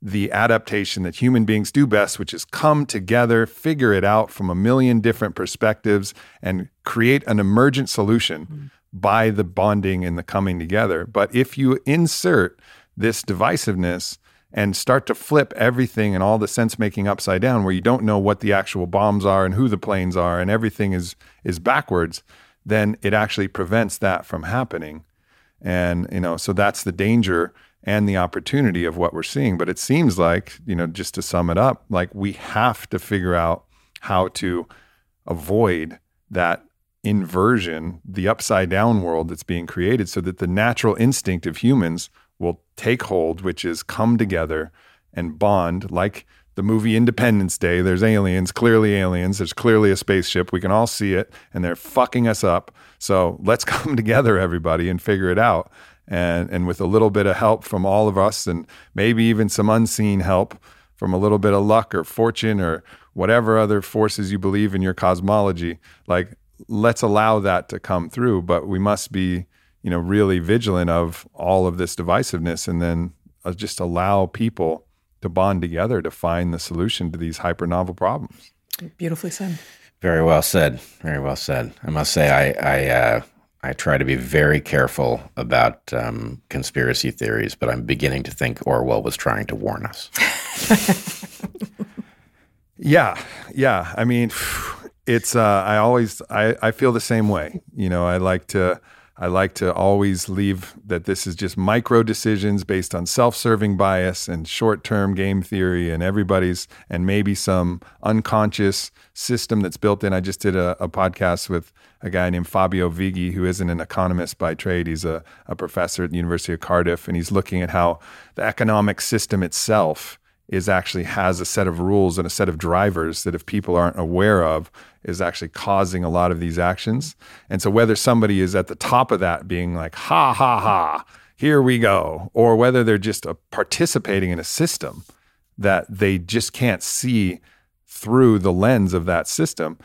Speaker 1: the adaptation that human beings do best, which is come together, figure it out from a million different perspectives, and create an emergent solution mm-hmm. by the bonding and the coming together. But if you insert this divisiveness and start to flip everything and all the sense making upside down, where you don't know what the actual bombs are and who the planes are, and everything is is backwards, then it actually prevents that from happening. And you know, so that's the danger and the opportunity of what we're seeing. But it seems like, you know, just to sum it up, like we have to figure out how to avoid that inversion, the upside down world that's being created, so that the natural instinct of humans will take hold, which is come together and bond like the movie Independence Day. There's aliens, clearly aliens. There's clearly a spaceship. We can all see it, and they're fucking us up. So let's come together, everybody, and figure it out. And and with a little bit of help from all of us, and maybe even some unseen help from a little bit of luck or fortune or whatever other forces you believe in your cosmology, like let's allow that to come through. But we must be, you know, really vigilant of all of this divisiveness, and then uh, just allow people to bond together to find the solution to these hyper novel problems.
Speaker 2: Beautifully said.
Speaker 3: Very well said. Very well said. I must say, I I, uh, I try to be very careful about um, conspiracy theories, but I'm beginning to think Orwell was trying to warn us.
Speaker 1: yeah, yeah. I mean, it's. Uh, I always. I I feel the same way. You know, I like to I like to always leave that this is just micro decisions based on self serving bias and short term game theory and everybody's, and maybe some unconscious system that's built in. I just did a, a podcast with a guy named Fabio Vighi, who isn't an economist by trade. He's a, a professor at the University of Cardiff, and he's looking at how the economic system itself is actually has a set of rules and a set of drivers that if people aren't aware of is actually causing a lot of these actions. And so whether somebody is at the top of that being like ha ha ha here we go or whether they're just a participating in a system that they just can't see through the lens of that system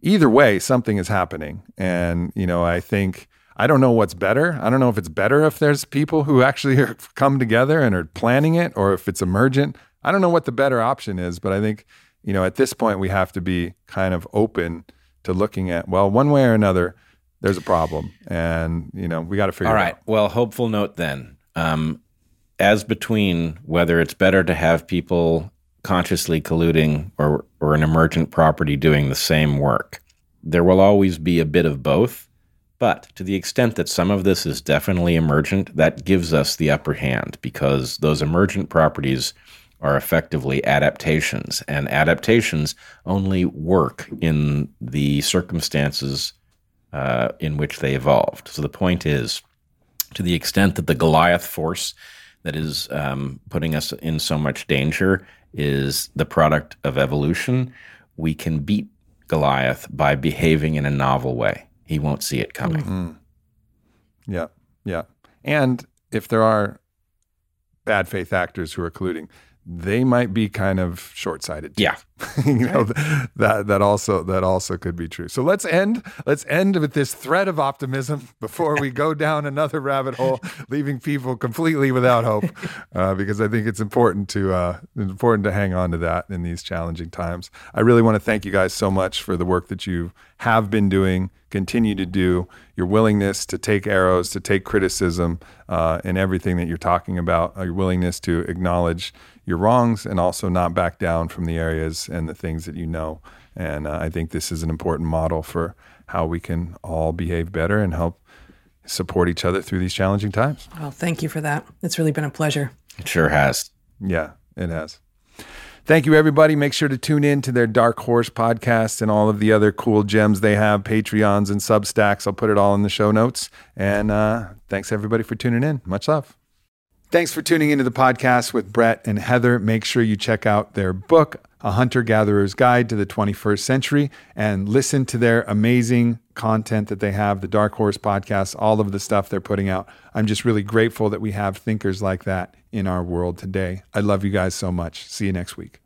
Speaker 1: either way something is happening and you know I think I don't know what's better. I don't know if it's better if there's people who actually come together and are planning it or if it's emergent. I don't know what the better option is, but I think, you know, at this point we have to be kind of open to looking at, well, one way or another, there's a problem. And, you know, we got to figure
Speaker 3: All
Speaker 1: it
Speaker 3: right.
Speaker 1: out.
Speaker 3: Well, hopeful note then. Um, as between whether it's better to have people consciously colluding or, or an emergent property doing the same work, there will always be a bit of both. But to the extent that some of this is definitely emergent, that gives us the upper hand because those emergent properties are effectively adaptations, and adaptations only work in the circumstances uh, in which they evolved. So the point is, to the extent that the Goliath force that is um, putting us in so much danger is the product of evolution, we can beat Goliath by behaving in a novel way. He won't see it coming.
Speaker 1: Yeah. Yeah. And if there are bad faith actors who are colluding, they might be kind of short-sighted.
Speaker 3: Yeah.
Speaker 1: you know that that also that also could be true. So let's end let's end with this thread of optimism before we go down another rabbit hole, leaving people completely without hope. Uh, because I think it's important to uh, important to hang on to that in these challenging times. I really want to thank you guys so much for the work that you have been doing, continue to do, your willingness to take arrows, to take criticism, uh, and everything that you're talking about, uh, your willingness to acknowledge your wrongs and also not back down from the areas and the things that you know. And uh, I think this is an important model for how we can all behave better and help support each other through these challenging times.
Speaker 2: Well, thank you for that. It's really been a pleasure.
Speaker 3: It sure has.
Speaker 1: Yeah, it has. Thank you, everybody. Make sure to tune in to their Dark Horse podcast and all of the other cool gems they have, Patreons and Substacks. I'll put it all in the show notes. And uh, thanks, everybody, for tuning in. Much love. Thanks for tuning into the podcast with Bret and Heather. Make sure you check out their book, A Hunter Gatherer's Guide to the 21st Century, and listen to their amazing content that they have, the Dark Horse podcast, all of the stuff they're putting out. I'm just really grateful that we have thinkers like that in our world today. I love you guys so much. See you next week.